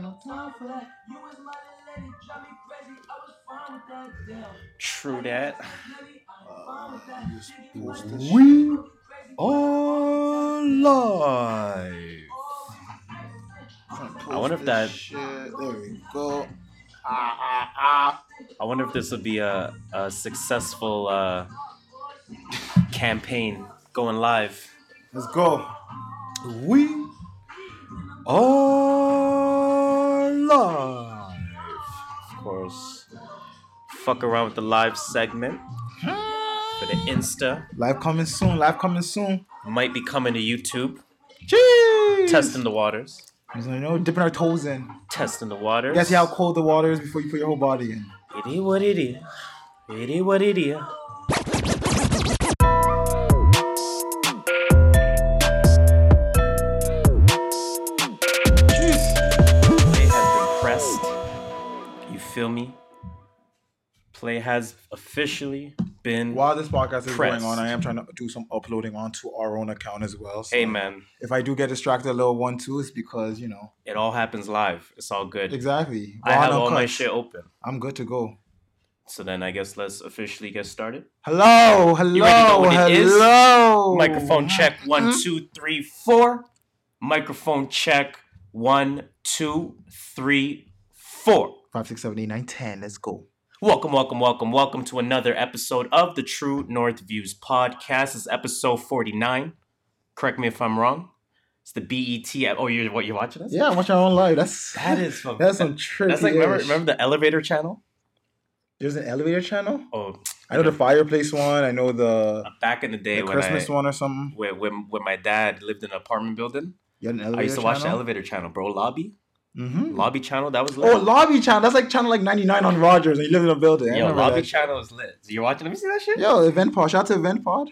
got no time for that. You was my lady, drive me crazy. I was fine with that. Damn. True that. We are live. I wonder if that- Shit. There we go. Ah, ah, ah. I wonder if this would be a, a successful uh, campaign going live. Let's go. We are live. Of course, fuck around with the live segment for the Insta. Live coming soon. Live coming soon. Might be coming to YouTube. Jeez. Testing the waters. You know, dipping our toes in. Testing the waters. You gotta see how cold the water is before you put your whole body in. It is what it is. It is what it is. Play has officially been. While this podcast is Pressed. going on, I am trying to do some uploading onto our own account as well. So Hey man, if I do get distracted a little one two, it's because you know it all happens live. It's all good. exactly. I have all my uncut. shit open. I'm good to go. So then I guess let's officially get started. Hello, hello, You already know what it is. hello. Microphone check Mm-hmm. one, two, three, four. Microphone check one, two, three, four. Five, six, seven, eight, nine, ten. Let's go. Welcome, welcome, welcome, welcome to another episode of the True North Views podcast. It's episode 49. Correct me if I'm wrong. It's the BET. Oh, you're what you're watching this? Yeah, I'm watching our own live. That's That is from that's some trippy. That's like remember, remember the elevator channel? There's an elevator channel. Oh, I know the fireplace one. I know the, uh, back in the day the when Christmas I one or something. when, when when my dad lived in an apartment building, You had an elevator I used to watch the elevator channel, bro. Lobby, Mm-hmm. lobby channel. That was Oh, lobby channel. That's like channel like 99 on Rogers, and you live in a building. I Yo, lobby that. channel is lit. You're watching? Let me see that shit. Yo, Event Pod. Shout out to Event Pod.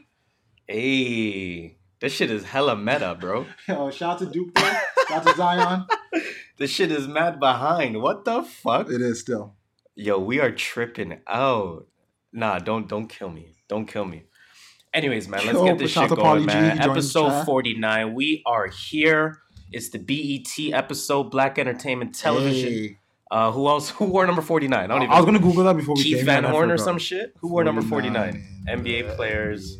Hey, this shit is hella meta, bro. Yo, shout out to Duke. Shout out to Zion. This shit is mad behind. What the fuck? It is still. Yo, we are tripping out. Nah, don't don't kill me. Don't kill me. Anyways, man, let's Yo, get this shit out to Pauly going, G, man. Episode 49. We are here. It's the BET episode, Black Entertainment Television. Hey. Uh, who else? Who wore number 49? I don't even I was gonna Google that before we Keith came Van here, and I Horn or some shit? Who wore number 49? 49. NBA players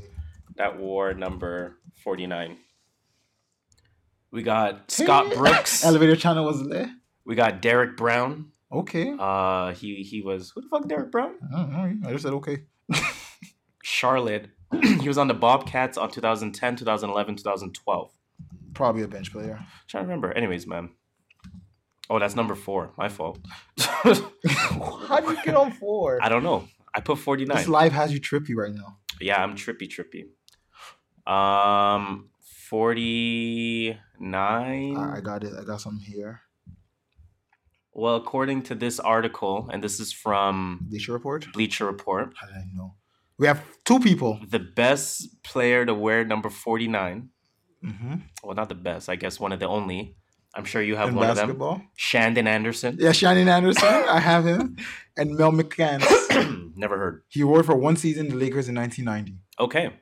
that wore number 49. We got Scott Brooks. Elevator channel was lit. we got Derek Brown. Okay. Uh, he he was who the fuck Derek Brown? I, I just said okay. Charlotte. he was on the Bobcats on 2010, 2011, 2012. Probably a bench player. trying to remember. Anyways, man. Oh, that's number four. My fault. How do you get on four? I don't know. I put 49. This live has you trippy right now. Yeah, I'm trippy, trippy. Um, 49. I, I got it. I got some here. Well, according to this article, and this is from Bleacher Report. Bleacher Report, How did I know? We have two people. the best player to wear number 49, Mm-hmm. well, not the best, I guess one of the only. I'm sure you have In one of basketball. them. Shandon Anderson. Yeah, Shandon Anderson. I have him. And Mel McCants. Never heard. he wore for one season the Lakers in 1990. Okay.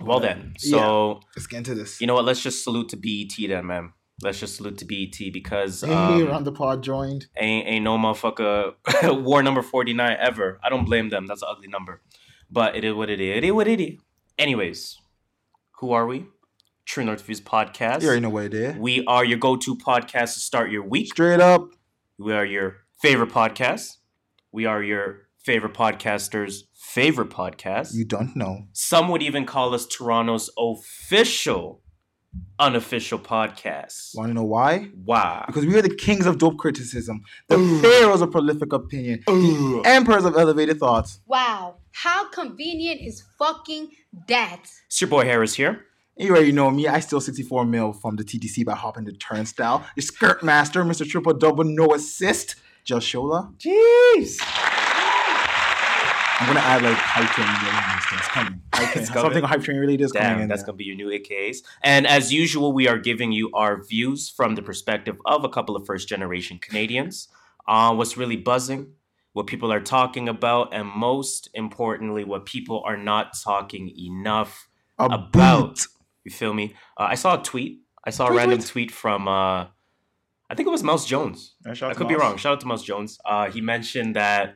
Well, then. So, Let's get into this. you know what? Let's just salute to BET then, man. Let's just salute to BET because hey, um, Round the Pod joined. ain't, ain't no motherfucker war number 49 ever. I don't blame them. That's an ugly number. But it is what it is. It is what it is. Anyways, who are we? True North Views Podcast. You already know what it is. We are your go-to podcast to start your week. Straight up. We are your favorite podcast. We are your favorite podcaster's favorite podcast. You don't know. Some would even call us Toronto's official, unofficial podcast. Want to know why? Why? Because we are the kings of dope criticism, the pharaohs of prolific opinion, the emperors of elevated thoughts. Wow, how convenient is fucking that? It's your boy Harris here. Anyway, you already know me. I steal 64 mil from the TTC by hopping the turnstile. Your skirt master, Mr. Triple Double, no assist. Just Shola. Jeez. I'm gonna add like hype train related things coming. Hype train. It's? Something hype train related is coming Damn, in. that's there. gonna be your new AKAs. And as usual, we are giving you our views from the perspective of a couple of first generation Canadians. Uh, what's really buzzing, what people are talking about, and most importantly, what people are not talking enough A about. Boot. You feel me? Uh, I saw a tweet. I saw a random tweet. tweet from uh, I think it was Mouse Jones. Yeah, I to could be wrong. Shout out to Mouse Jones. Uh, he mentioned that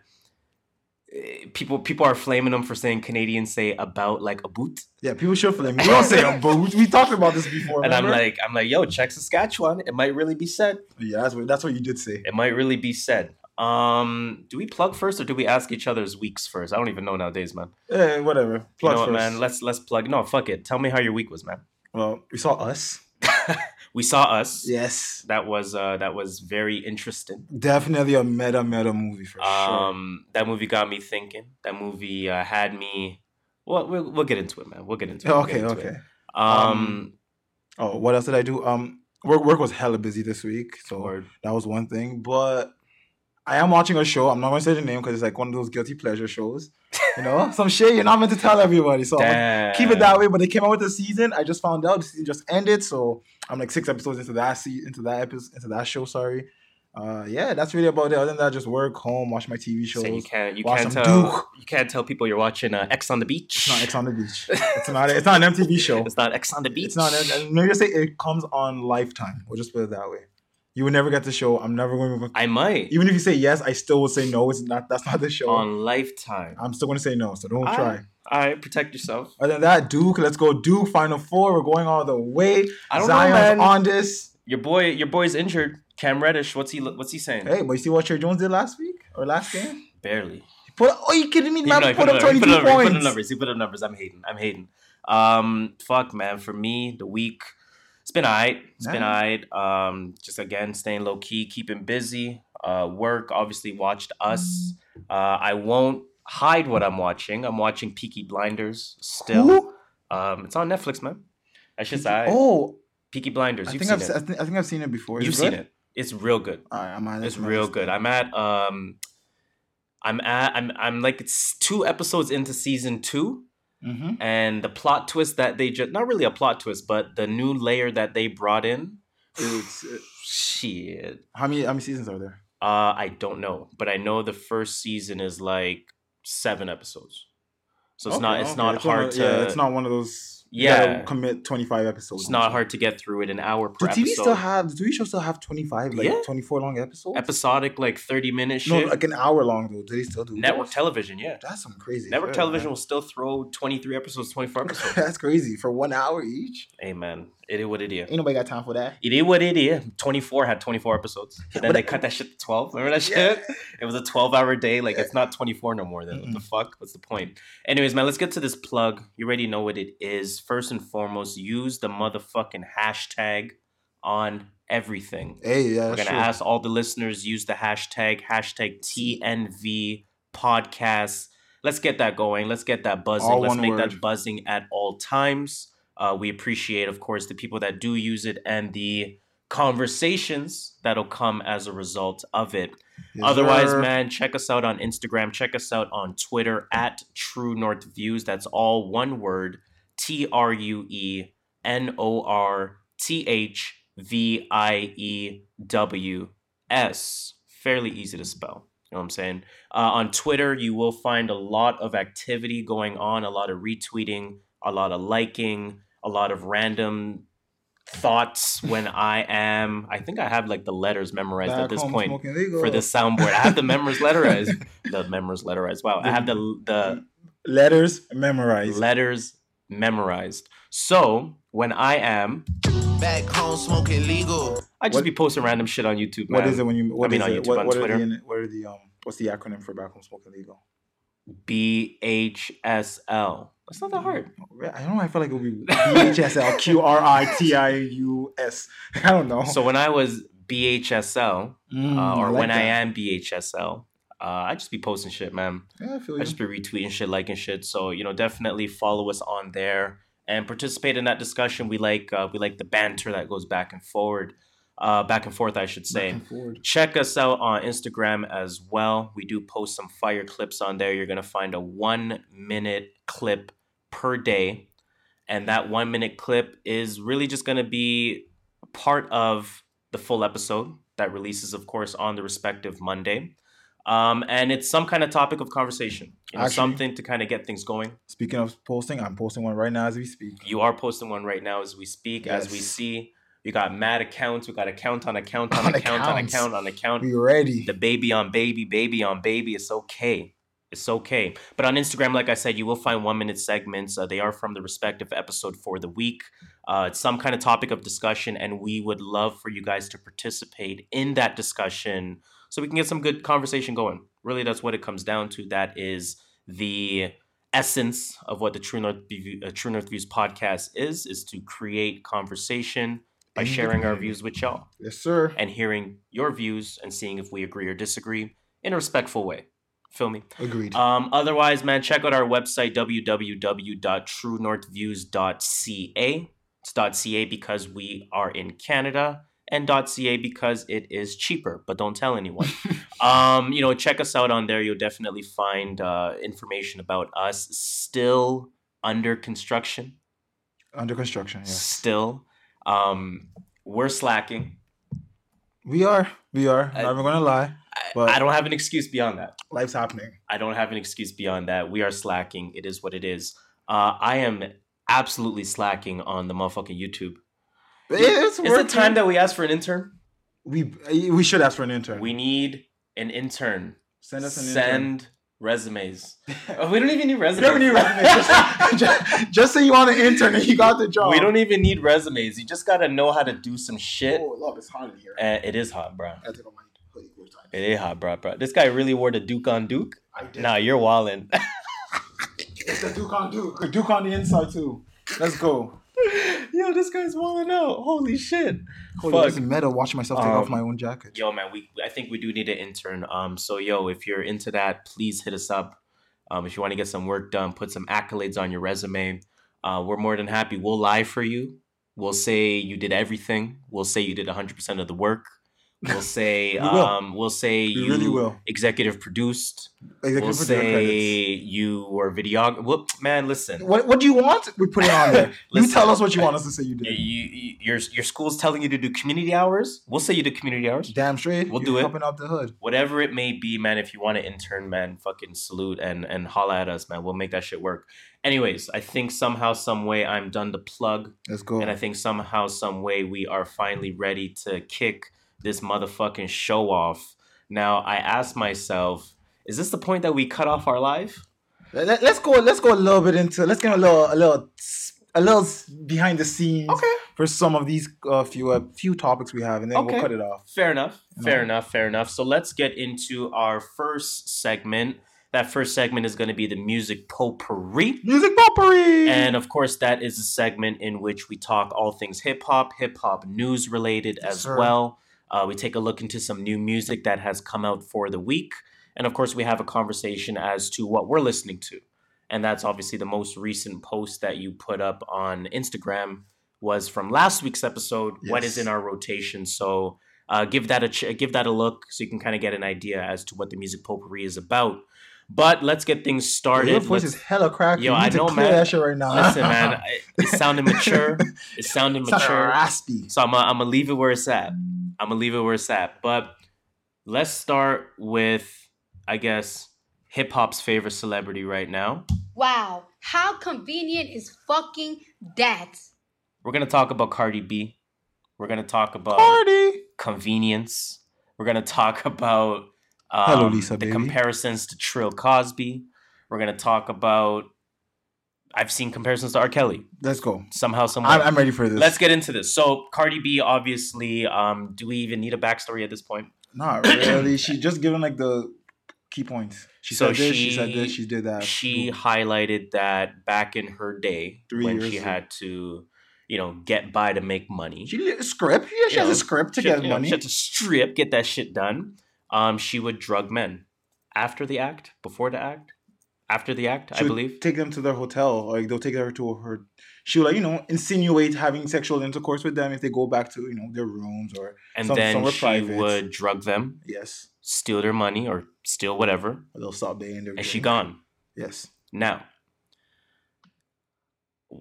eh, people people are flaming him for saying Canadians say about like a boot, Yeah, people should flame me. We don't say them, but we, we talked about this before. and I'm like I'm like yo, check Saskatchewan. It might really be said. yeah, that's what that's what you did say. It might really be said. Um, do we plug first or do we ask each other's weeks first? I don't even know nowadays, man. Eh, whatever. You Plug know what, first. man? Let's let's plug. No, fuck it. Tell me how your week was, man. well, we saw us. We saw us. Yes, That was uh that was very interesting. definitely a meta meta movie for sure. Um, that movie got me thinking. That movie uh, had me. Well, we'll we'll get into it, man. We'll get into it. We'll Okay, into okay. it. Um, Oh, what else did I do? Um, work work was hella busy this week, so that was one thing. But I am watching a show. I'm not gonna say the name because it's like one of those guilty pleasure shows. You know, some shit you're not meant to tell everybody. So gonna keep it that way. But they came out with the season. I just found out the season just ended, so I'm like six episodes into that se- into that episode into that show. Sorry. Uh, yeah, that's really about it. Other than that, just work, home, watch my TV shows. So you can't you can't tell Duke. you can't tell people you're watching uh, X on the beach. It's not X on the beach. It's not. It's not an MTV show. It's not X on the beach. It's not. Maybe just say it comes on Lifetime. We'll just put it that way. You would never get the show. I'm never going to. I might Even if you say yes, I still would say no. It's not. That's not the show. on Lifetime. I'm still going to say no. So don't All try. All right, protect yourself. Other than that, Duke. Let's go, Duke. Final four. We're going all the way. I don't Zion's know, man. on this. Your boy, your boy's injured. Cam Reddish, what's he what's he saying? Hey, but you see what Tre Jones did last week or last game? Barely. He put. Oh, you kidding me? Man, though he put up up- he 22 up- he put up numbers. He put up numbers. I'm hating. I'm hating. Um, fuck, man. For me, the week, it's been alright. It's been Nice. alright. Um, just again, staying low key, keeping busy. Uh, work. Obviously, watched us. Uh, I won't hide what I'm watching. I'm watching Peaky Blinders still. Um, it's on Netflix, man. That's just alright. Oh, Peaky Blinders. I You've think seen I've. it. se- I think, I think I've seen it before. Is You've it seen it. It's real good. All right, I'm on It's real good. I'm at um I'm at I'm I'm like it's two episodes into season 2 Mm-hmm. and the plot twist that they just not really a plot twist, but the new layer that they brought in It's, uh, shit. how many how many seasons are there? Uh I don't know, but I know the first season is like 7 episodes. So it's not it's okay. not It's hard one to Yeah, it's not one of those. Yeah. commit 25 episodes. it's not hard to get through it an hour per. Do TV episode. still have? Do TV shows still have 25 like Yeah. 24 long episodes? episodic like 30 minute No, like an hour long though. Do they still do Network those? television, yeah. That's some crazy. Network shit, television man. will still throw 23 episodes, 24 episodes. That's crazy for one hour each. Hey man, it is what it is. Ain't nobody got time for that. It is what it is. 24 had 24 episodes. But then But- they cut that shit to 12. Remember that Yeah. shit? It was a 12 hour day. Like it's not 24 no more. Then what the fuck? What's the point? Anyways, man, let's get to this plug. You already know what it is. First and foremost, use the motherfucking hashtag on everything. Hey, yeah, We're gonna true. ask all the listeners use the hashtag hashtag TNV podcast. Let's get that going. Let's get that buzzing. All Let's make word. that buzzing at all times. Uh, we appreciate, of course, the people that do use it and the conversations that'll come as a result of it. Yes, Otherwise, sir. man, check us out on Instagram. Check us out on Twitter at True North Views. That's all one word T R U E N O R T H V I E W S. Fairly easy to spell. You know what I'm saying? Uh, on Twitter, you will find a lot of activity going on, a lot of retweeting, a lot of liking, a lot of random thoughts when I am. I think I have like the letters memorized Back at this point for this soundboard. I have the members letterized. the members letterized. Wow, I have the the letters memorized. letters memorized. So when I am, Back home smoking legal. I just What- be posting random shit on YouTube. Man. What is it when you? What mean, is on it? YouTube, what, on what are the? What are the? Um. What's the acronym for back home smoking legal? BHSL. That's not that hard. I don't know. I feel like it would be BHSL Q R I T I U S. I don't know. So when I was BHSL, Mm, uh, or like when I am BHSL, uh, I just be posting shit, man. yeah, I feel I just be retweeting shit, liking shit. So you know, definitely follow us on there and participate in that discussion. We like uh, we like the banter that goes back and forward, uh, back and forth, I should say. Back and forward. Check us out on Instagram as well. We do post some fire clips on there. You're gonna find a one minute clip per day, and that one minute clip is really just gonna be part of the full episode that releases, of course, on the respective Monday. Um, and it's some kind of topic of conversation, you know, Actually- something to kind of get things going. Speaking of posting, I'm posting one right now as we speak. You are posting one right now as we speak, as we see. We got mad accounts. We got account on account on On account on account on account. We ready. The baby on baby, baby on baby. It's okay. It's okay. But on Instagram, like I said, you will find one minute segments. Uh, they are from the respective episode for the week. Uh, it's some kind of topic of discussion, and we would love for you guys to participate in that discussion so we can get some good conversation going. Really, that's what it comes down to. That is the essence of what the True North, View- uh, True North Views podcast is: is to create conversation by sharing our views with y'all Yes, sir. and hearing your views and seeing if we agree or disagree in a respectful way. Feel me? Agreed. Um, otherwise, man, check out our website, www.truenorthviews.ca. It's .ca because we are in Canada and .ca because it is cheaper, but don't tell anyone. um, you know, check us out on there. You'll definitely find uh, information about us still under construction. Under construction. Yes. Still. Um, we're slacking. We are. We are. I- Not even gonna lie. I, But- I don't have an excuse beyond that. Life's happening. I don't have an excuse beyond that. We are slacking. It is what it is. Uh, I am absolutely slacking on the motherfucking YouTube. It's Is it time that we ask for an intern? we we should ask for an intern. We need an intern. send us an intern. Send resumes. Oh, we don't even need resumes. You don't need resumes. Just, just, just say you want an intern and you got the job. we don't even need resumes. You just gotta know how to do some shit. Oh, love, it's hot in here. Uh, it is hot, bro. I take off my hoodie four times. It is hot, bro, bro. This guy really wore the Duke on Duke. I did. Nah, you're walling. It's the Duke on Duke. A Duke on the inside too. Let's go. Yo, this guy's wildin' out. Holy shit. Holy, Fuck. this is meta. Watching myself take off Um, my own jacket. yo man we i think we do need an intern um so yo if you're into that please hit us up um if you want to get some work done put some accolades on your resume uh we're more than happy we'll lie for you we'll say you did everything we'll say you did 100% of the work we'll say We will. um we'll say We you really will. executive produced Executive we'll say credits. you were videographer whoop man listen What What do you want? We put it on there. you tell us what you want us to say you you, did. you, your your school's telling you to do community hours we'll say you did community hours Damn straight. We'll You're do it. Helping out the hood. whatever it may be, man. If you want to intern, man, fucking salute and and holla at us, man. We'll make that shit work. Anyways, I think somehow, some way, I'm done to plug, Let's go. and I think somehow, some way, we are finally ready to kick this motherfucking show off. Now, I ask myself, is this the point that we cut off our life? Let, us go. Let's go a little bit into. Let's get a little, a little, a little behind the scenes Okay. for some of these uh, few uh, few topics we have, and then Okay. we'll cut it off. Fair enough. You Fair know? enough. Fair enough. So let's get into our first segment. That first segment is going to be the music potpourri. Music potpourri. And of course, that is a segment in which we talk all things hip hop, hip hop news related Yes, as sir. well. Uh, we take a look into some new music that has come out for the week. And of course, we have a conversation as to what we're listening to. And that's obviously the most recent post that you put up on Instagram was from last week's episode. What is in our rotation? So uh, give that a ch- give that a look so you can kind of get an idea as to what the music potpourri is about. But let's get things started. Your voice Let's- is hella cracky. Yo, you I to know, clear man. that shit right now. Listen, man, I- it sounded mature. It sounded It's kinda mature. raspy. So I'm gonna leave it where it's at. I'm gonna leave it where it's at. But let's start with, I guess, hip hop's favorite celebrity right now. Wow, how convenient is fucking that? We're gonna talk about Cardi B. We're gonna talk about Party. convenience. We're gonna talk about um, Hello, Lisa, the baby. comparisons to Trill Cosby. We're gonna talk about. I've seen comparisons to R. Kelly. Let's go. Somehow, some I'm, I'm ready for this. Let's get into this. So Cardi B, obviously, um, do we even need a backstory at this point? Not really. she just given like the key points. She So said this. She, said this. She did that. She highlighted that back in her day Three when she ago. had to, you know, get by to make money. She did a script. Yeah, she You has know, a script to She- get you know, money. She had to strip, get that shit done. Um, she would drug men after the act, before the act, after the act, She I believe. Take them to their hotel. Like they'll take her to her. She would like you know insinuate having sexual intercourse with them if they go back to you know their rooms or And some- then somewhere she private. would drug them, yes. steal their money or steal whatever, Or they'll stop being there. and she gone. Yes. Now,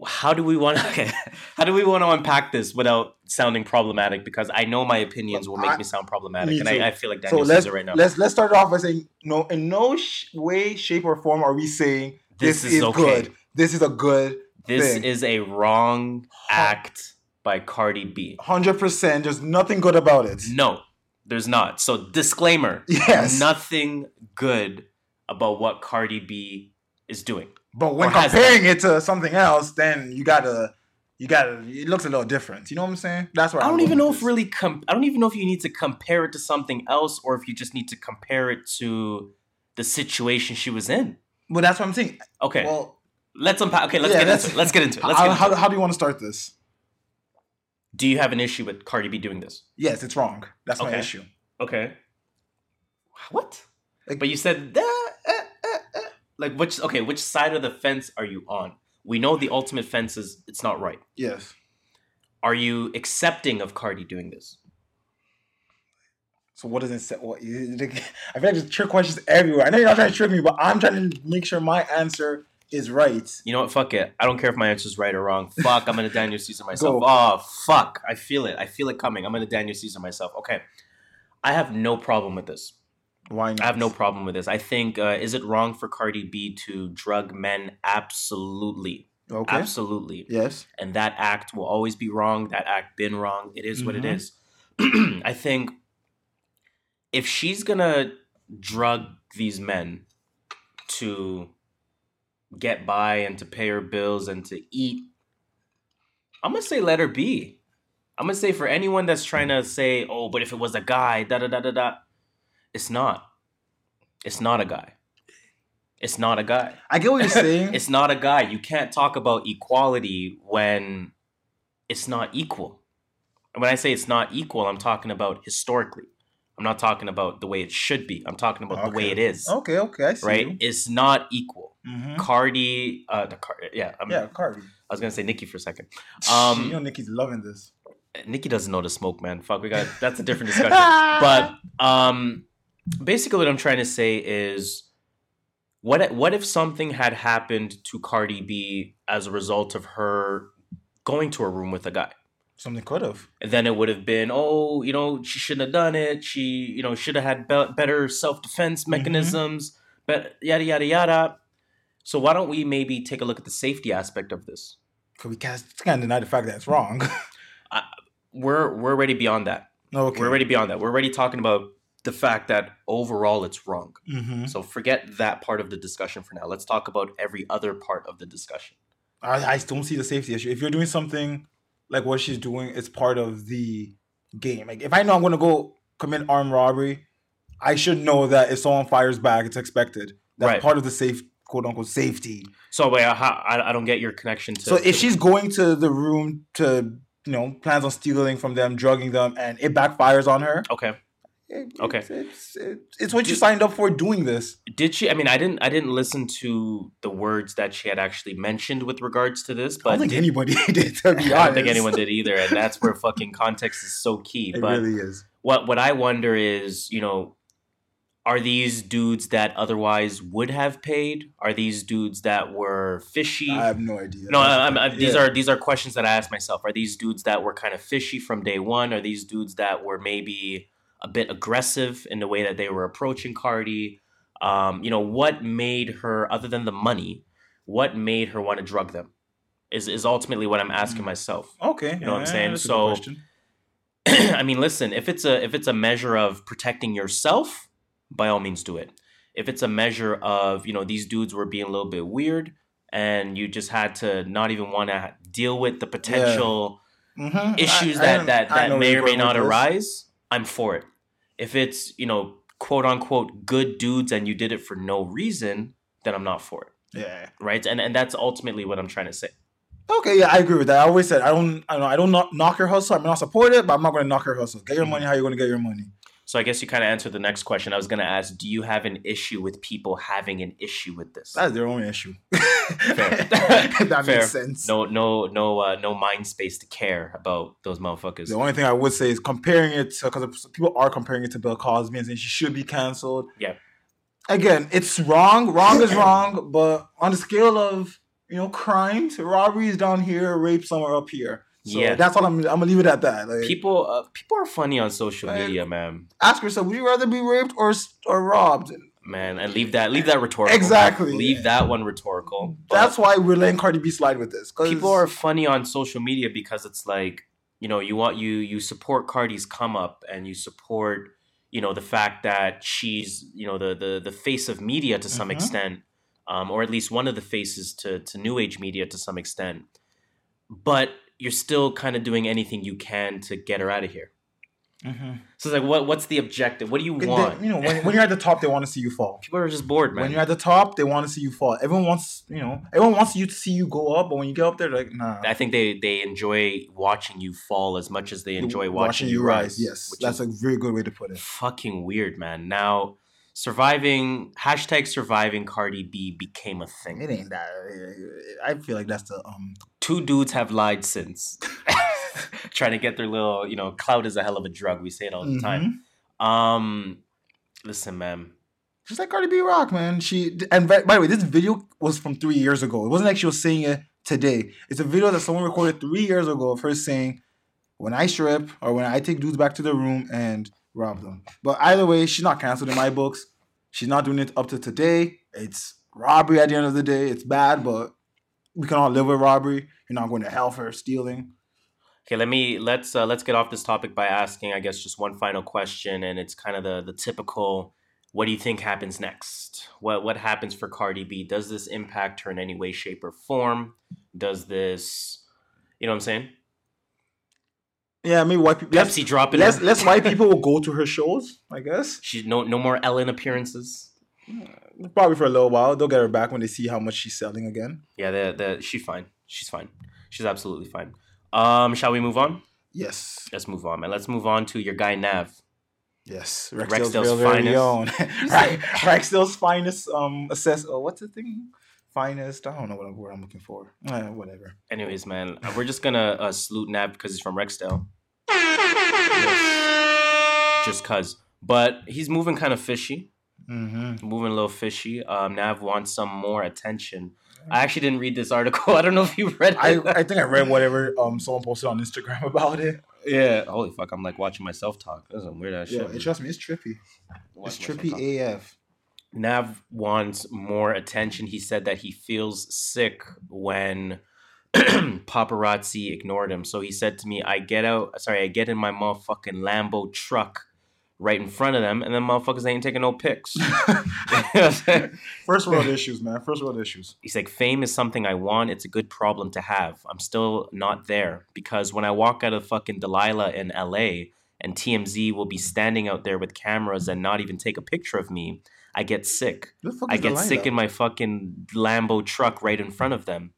how do we want to how do we want to unpack this without sounding problematic? Because I know my opinions will make I- me sound problematic, me and. I, I feel like So Daniel let's says it right now. let's let's start off by saying no. In no sh- way, shape, or form are we saying This this, is is, okay. good. This is a good. This thing. is a wrong act by Cardi B? Hundred percent. There's nothing good about it. No, there's not. So disclaimer. Yes. Nothing good about what Cardi B is doing. But when comparing it to something else, then you gotta, you gotta. It looks a little different. You know what I'm saying? That's what I don't even know if really com- I don't even know if you need to compare it to something else or if you just need to compare it to the situation she was in. Well, that's what I'm saying. Okay. Well, let's unpack. Okay, let's yeah, get into it. Let's get into it. Let's how, into how, it. how do you want to start this? Do you have an issue with Cardi B doing this? Yes, it's wrong. That's my issue. Okay. What? Like- but you said uh. Like which okay, which side of the fence are you on? We know the ultimate fence is it's not right. Yes. Are you accepting of Cardi doing this? So what does it say? What, you- I feel like there's trick questions everywhere. I know you're not trying to trick me, but I'm trying to make sure my answer is right. You know what? Fuck it. I don't care if my answer is right or wrong. Fuck, I'm gonna Daniel Caesar myself. Go. Oh fuck, I feel it. I feel it coming. I'm gonna Daniel Caesar myself. Okay, I have no problem with this. Why not? I have no problem with this. I think uh, is it wrong for Cardi B to drug men? Absolutely, Okay. absolutely. Yes. and that act will always be wrong. That act been wrong. It is what it Mhm. is. I think if she's gonna drug these men to get by and to pay her bills and to eat, I'm gonna say let her be. I'm gonna say for anyone that's trying to say, oh, but if it was a guy, da da da da da, it's not. It's not a guy. It's not a guy. I get what you're saying. It's not a guy. You can't talk about equality when it's not equal. And when I say it's not equal, I'm talking about historically. I'm not talking about the way it should be. I'm talking about the way it is. okay, okay, I see. Right? It's not equal. Mm-hmm. Cardi, uh, the Car- yeah, I'm, Yeah, Cardi. I was gonna say Nikki for a second. you Um, know Nikki's loving this. Nikki doesn't know the smoke, man. Fuck, we got that's a different discussion. but um basically what i'm trying to say is what if- what if something had happened to cardi b as a result of her going to a room with a guy? Something could have. and then it would have been oh you know she shouldn't have done it. She you know should have had be- better self-defense mm-hmm. mechanisms but yada yada yada. So why don't we maybe take a look at the safety aspect of this? Cause we can't, can't deny the fact that it's wrong. we're we're already beyond that. Okay. we're already beyond that. We're already talking about the fact that overall it's wrong Mm-hmm. So forget that part of the discussion for now. Let's talk about every other part of the discussion. I, I don't see the safety issue. If you're doing something like what she's doing, it's part of the game. Like if I know I'm gonna go commit armed robbery, I should know that if someone fires back, it's expected. That's Right. part of the safe quote unquote safety. So wait, I, I, I don't get your connection to. So to if the- she's going to the room to you know plans on stealing from them, drugging them, and it backfires on her, okay, it- Okay. it's, it's, it's, it's what you signed up for doing this. did she? I mean, I didn't. I didn't listen to the words that she had actually mentioned with regards to this. I But don't think did- anybody did. To be I don't think anyone did either, and that's where fucking context is so key. It but really is. what what I wonder is, you know, are these dudes that otherwise would have paid? Are these dudes that were fishy? I have no idea. No, I, I'm- I, these Yeah. are these are questions that I ask myself. Are these dudes that were kind of fishy from day one? Are these dudes that were maybe a bit aggressive in the way that they were approaching Cardi? Um, you know, what made her, other than the money, what made her want to drug them? Is is ultimately what I'm asking Mm. myself. Okay, You know what I'm saying? So- I mean, listen, if it's a if it's a measure of protecting yourself, by all means do it. If it's a measure of, you know, these dudes were being a little bit weird and you just had to not even want to deal with the potential Mhm. issues I- I that don't- that, that may or may not arise. this. I'm for it. If it's, you know, quote unquote good dudes and you did it for no reason, then I'm not for it. Yeah. Right? And and that's ultimately what I'm trying to say. Okay, yeah, I agree with that. I always said I don't, I don't, I don't knock, knock your hustle. I'm not support it, but I'm not going to knock your hustle. Get your Mhm. money how you're going to get your money. So I guess you kind of answered the next question. I was going to ask, do you have an issue with people having an issue with this? That's their own issue. That Fair. makes sense. No, no, no, uh, no mind space to care about those motherfuckers. The only thing I would say is comparing it to because people are comparing it to Bill Cosby and saying she should be canceled. Yeah. Again, it's wrong. Wrong is wrong, but on the scale of you know crimes, robberies down here, rape somewhere up here. So Yeah. that's all I'm. I'm gonna leave it at that. Like, People, uh, people are funny on social Like- media, man. ask yourself: Would you rather be raped or or robbed? Man, and leave that, leave that rhetorical. Exactly. Leave that one rhetorical. But That's why we're letting Cardi B slide with this. people are funny on social media because it's like you know, you want you you support Cardi's come up and you support, you know, the fact that she's, you know, the the the face of media to some Mhm. extent, um, or at least one of the faces to to new age media to some extent. But you're still kind of doing anything you can to get her out of here. Mm-hmm. So it's like, what what's the objective? What do you They- want? you know, when, when you're at the top, they want to see you fall. People are just bored, man. When you're at the top, they want to see you fall. Everyone wants, you know, everyone wants you to see you go up, but when you get up there, they're like, nah. I think they they enjoy watching you fall as much as they enjoy watching, you rise. Yes, that's a very good way to put it. fucking weird, man. Now, surviving hashtag surviving Cardi B became a thing. It ain't that. I feel like that's the um. Two dudes have lied since, trying to get their little, you know, clout is a hell of a drug. We say it all the time. mhm. Um, listen, man. Just like Cardi B Rock, man. She and by, by the way, this video was from three years ago. It wasn't like she was saying it today. It's a video that someone recorded three years ago of her saying, "When I strip or when I take dudes back to the room and rob them." But either way, she's not canceled in my books. She's not doing it up to today. It's robbery at the end of the day. It's bad, but we can all live with robbery. You're not going to hell for stealing. Okay, let me let's uh, let's get off this topic by asking, I guess, just one final question, and it's kind of the the typical. What do you think happens next? What what happens for Cardi B? Does this impact her in any way, shape, or form? Does this, you know what I'm saying? Yeah, maybe white people. Pepsi dropping Less, less white people will go to her shows. I guess She no no more Ellen appearances. probably for a little while. They'll get her back when they see how much she's selling again. Yeah, the the she's fine. She's fine. She's absolutely fine. Um, shall we move on? Yes. Let's move on, man. Let's move on to your guy Nav. Yes, Rexdale's Rexdale's, finest. own. Rexdale's finest. Um, assess. Oh, what's the thing? Finest. I don't know what word I'm looking for. Eh, whatever. Anyways, man, uh, we're just gonna uh, salute Nav because he's from Rexdale. Just cause, but he's moving kind of fishy. Mm-hmm. Moving a little fishy. Um, Nav wants some more attention. I actually didn't read this article. I don't know if you read it. I, I think I read whatever um someone posted on Instagram about it. yeah. Holy fuck! I'm like watching myself talk. This is some weird ass Yeah, shit. and trust me, it's trippy. It's Watching myself trippy talk. AF. Nav wants more attention. He said that he feels sick when paparazzi ignored him. So he said to me, I get out, sorry, I get in my motherfucking Lambo truck right in front of them, and then motherfuckers ain't taking no pics. You know what I'm saying? First world issues, man. First world issues. He's like, fame is something I want. It's a good problem to have. I'm still not there because when I walk out of fucking Delilah in LA and TMZ will be standing out there with cameras and not even take a picture of me, I get sick. The I get sick in my fucking Lambo truck right in front of them.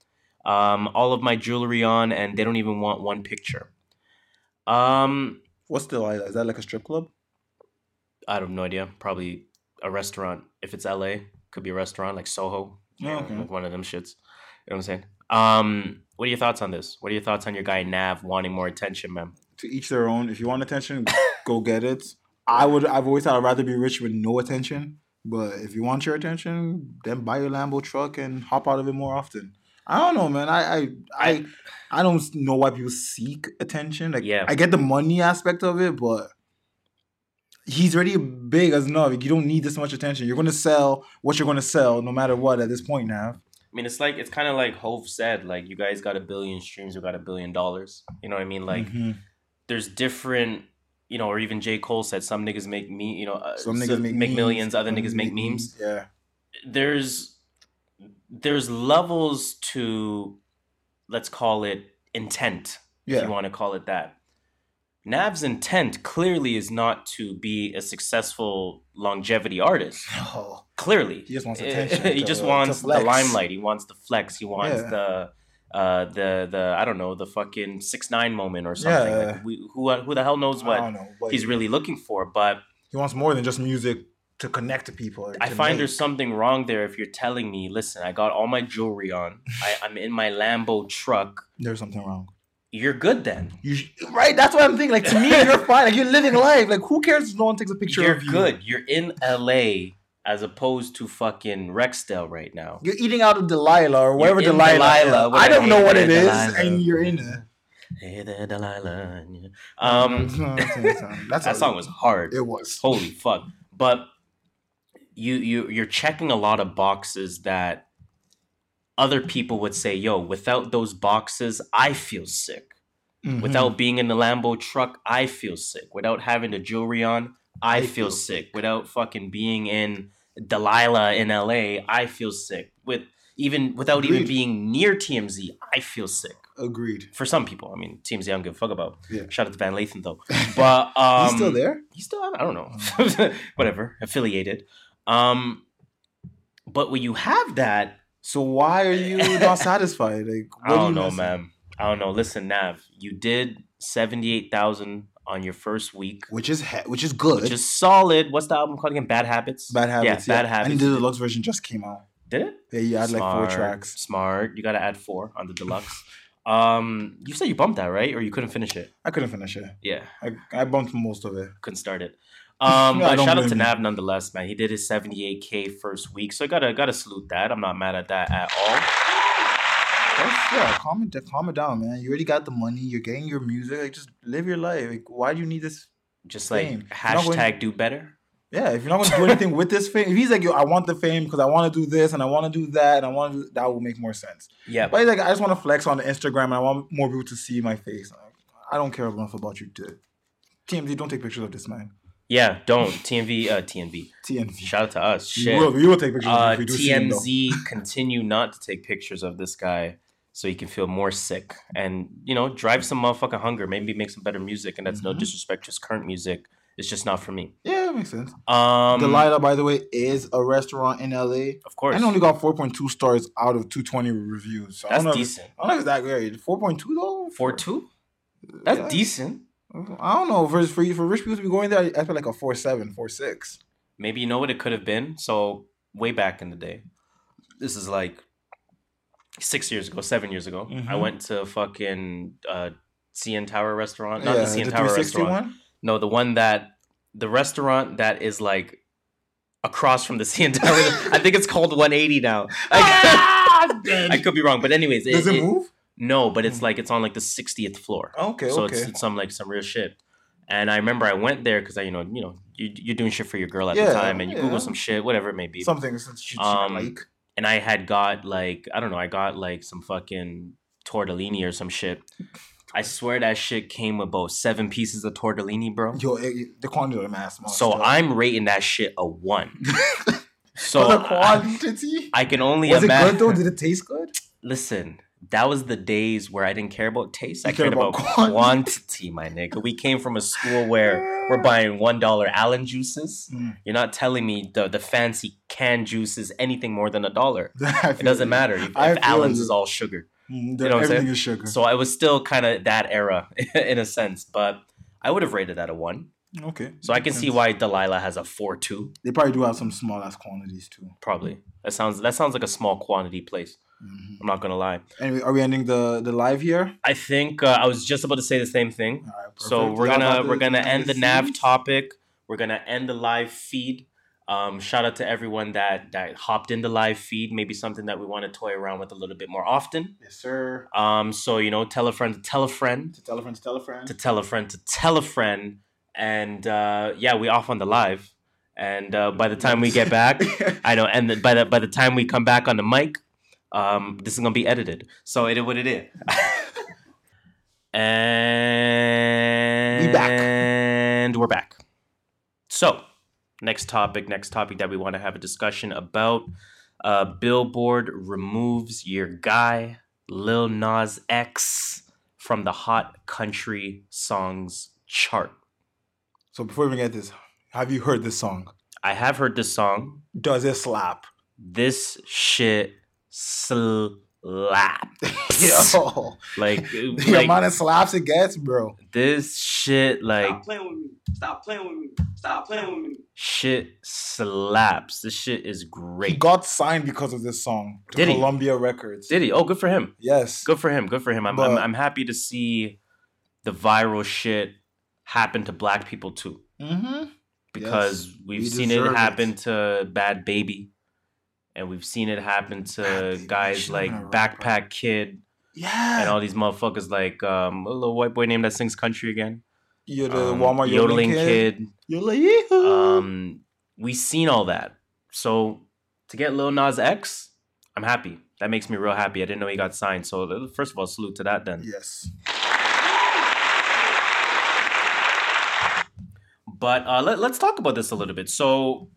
Um, all of my jewelry on, and they don't even want one picture. Um, What's Delilah? Is that like a strip club? I have no idea. Probably a restaurant. If it's LA, could be a restaurant like Soho. Oh, okay. Like one of them shits. You know what I'm saying? Um, what are your thoughts on this? What are your thoughts on your guy Nav wanting more attention, man? To each their own. If you want attention, go get it. I would. I've always thought I'd rather be rich with no attention. But if you want your attention, then buy your Lambo truck and hop out of it more often. I don't know, man. I I I, I don't know why people seek attention. Like, Yeah. I get the money aspect of it, but he's already big as enough. You don't need this much attention. You're gonna sell what you're gonna sell, no matter what. At this point now, I mean, it's like it's kind of like Hove said, like you guys got a billion streams, we got a billion dollars. You know what I mean? Like Mhm. there's different, you know, or even J Cole said some niggas make me, you know, uh, some so- niggas make, memes, millions, other niggas make memes. Yeah, There's there's levels to let's call it intent, yeah. if you want to call it that. Nav's intent clearly is not to be a successful longevity artist. Oh, Clearly, He just wants Eh, attention he to- just wants the limelight. He wants the flex. He wants Yeah. the uh the the I don't know the fucking six nine moment or something. Yeah. Like we, who who the hell knows what know. But he's really looking for? But he wants more than just music to connect to people. or I find make. there's something wrong there if you're telling me, listen, I got all my jewelry on. I, I'm in my Lambo truck. there's something wrong. You're good then. You sh- right? That's what I'm thinking. Like to me, you're fine. Like you're living life. Like who cares if no one takes a picture You're of you? good. You're in LA as opposed to fucking Rexdale right now. You're eating out of Delilah or wherever in Delilah. Delilah. I don't know what it is, it there, is, Delilah. and you're in it. Hey there, Delilah. Um, that song was hard. It was. holy fuck but you you you're checking a lot of boxes that other people would say yo without those boxes i feel sick Mhm. Without being in the Lambo truck, I feel sick. Without having the jewelry on, I, feel, sick. Without fucking being in Delilah in LA, I feel sick. With even without even being near TMZ, I feel sick. agreed. For some people, I mean, TMZ, I don't give a fuck about. Yeah. Shout out to Van Lathan though. But um, He's still there. He's still, I don't know, whatever, affiliated. Um, but when you have that, So why are you not satisfied? Like, I don't you know, missing? man. I don't know. Listen, Nav, you did seventy eight thousand on your first week, Which is which is good. which is solid. What's the album called again? Bad Habits. bad habits. Yeah, Yeah, Bad Habits. And the deluxe version just came out. Did it? Yeah, you had like four tracks. Smart. You got to add four on the deluxe. um, you said you bumped that right, or you couldn't finish it? I couldn't finish it. Yeah, I, I bumped most of it. couldn't start it. Um, I but shout out to. Nav nonetheless, man. He did his 78k first week, so I gotta gotta salute that. I'm not mad at that at all. That's, yeah, calm it, calm it down, man. You already got the money. You're getting your music. Like, just live your life. Like, why do you need this? Just like. If you're not going- hashtag do better. Yeah, if you're not going to do anything with this fame, if he's like, yo, I want the fame because I want to do this and I want to do that and I want to, that will make more sense. Yeah, But he's like, I just want to flex on the Instagram and I want more people to see my face. Like, I don't care enough about you to. TMZ, don't take pictures of this man. Yeah. Don't TMV, uh, TNV. TMZ. Shout out to us. We Shit. will, we will take pictures of Uh, you if we do see him. TMZ continue not to take pictures of this guy so he can feel more sick and you know drive some motherfucking hunger. Maybe make some better music. And that's no Mhm. disrespect to his current music. It's just not for me. Yeah, that makes sense. Um, Delilah, by the way, is a restaurant in LA. of course, And only got 4.2 stars out of 220 reviews. So I that's don't know if- decent. I don't know if it's that great. 4.2 though? Four two. That's Yeah. decent. I don't know. For, for, for rich people to be going there, I feel like a 4.7, 4.6. Maybe you know what it could have been. So way back in the day, this is like six years ago, seven years ago. I Mhm. went to fucking uh, CN Tower restaurant, not yeah, the CN the Tower restaurant. one? No, the one that the restaurant that is like across from the CN Tower. I think it's called 180 now. I, I could be wrong, but anyways, Does it, move? No, but it's hmm. like it's on like the 60th floor. Okay, so okay. it's, it's some like some real shit. And I remember I went there because I, you know, you know, you, you're doing shit for your girl at the time, and you yeah. Google some shit, whatever it may be. Something since she, she Um, like. and I had got like I don't know, I got like some fucking tortellini or some shit. I swear that shit came with both seven pieces of tortellini, bro. Yo, it, it- the quantity of mass. So I'm rating that shit a one. So the quantity. I can only was it good though? Did it taste good? Listen, that was the days where I didn't care about taste. I cared about, quantity. quantity, my nigga. We came from a school where we're buying one dollar Allen juices. Mm. You're not telling me the the fancy canned juices anything more than a dollar. It doesn't you. matter if, if Allen's you. is all sugar. Mm, You know what I'm everything saying? is sugar. So I was still kind of that era in a sense, but I would have rated that a one. okay. So I can see why Delilah has a four two. they probably do have some small ass quantities too. Probably that sounds that sounds like a small quantity place. Mhm. I'm not gonna lie. Anyway, are we ending the the live here? I think uh, I was just about to say the same thing. Right, So we're gonna we're gonna end the nav topic. We're gonna end the live feed. Um, shout out to everyone that that hopped in the live feed. Maybe something that we want to toy around with a little bit more often. Yes, sir. Um, so you know, tell a friend to tell a friend To tell a friend, to tell a friend. to tell a friend to tell a friend, and uh, yeah, we off on the live. And uh, by the time we get back, I know, and the, by the by the time we come back on the mic, um, this is gonna be edited. So it is what it is. and back. And we're back. So next topic, next topic that we want to have a discussion about. Uh, Billboard removes your guy Lil Nas X from the Hot Country Songs chart. so before we get this, have you heard this song? I have heard this song. Does it slap? This shit slaps. Yo, like, the like amount of slaps it gets, bro. this shit, like Stop playing with me. Stop playing with me. Stop playing with me. shit slaps. This shit is great. He got signed because of this song to Did he? Columbia Records. Did he? Oh, good for him. Yes. Good for him. Good for him. I'm, I'm, I'm happy to see the viral shit happen to black people too. Mm-hmm. because Yes, we've we seen it happen it. to Bad Baby, and we've seen it happen to guys like Backpack Kid. Yeah. And all these motherfuckers like um, a little white boy named that sings country again. You're the um, Walmart yodeling, kid. kid. kid. Yodeling. Um, we seen all that. So to get Lil Nas X, I'm happy. That makes me real happy. I didn't know he got signed. So uh, first of all, salute to that then. Yes. But uh, let, us talk about this a little bit. So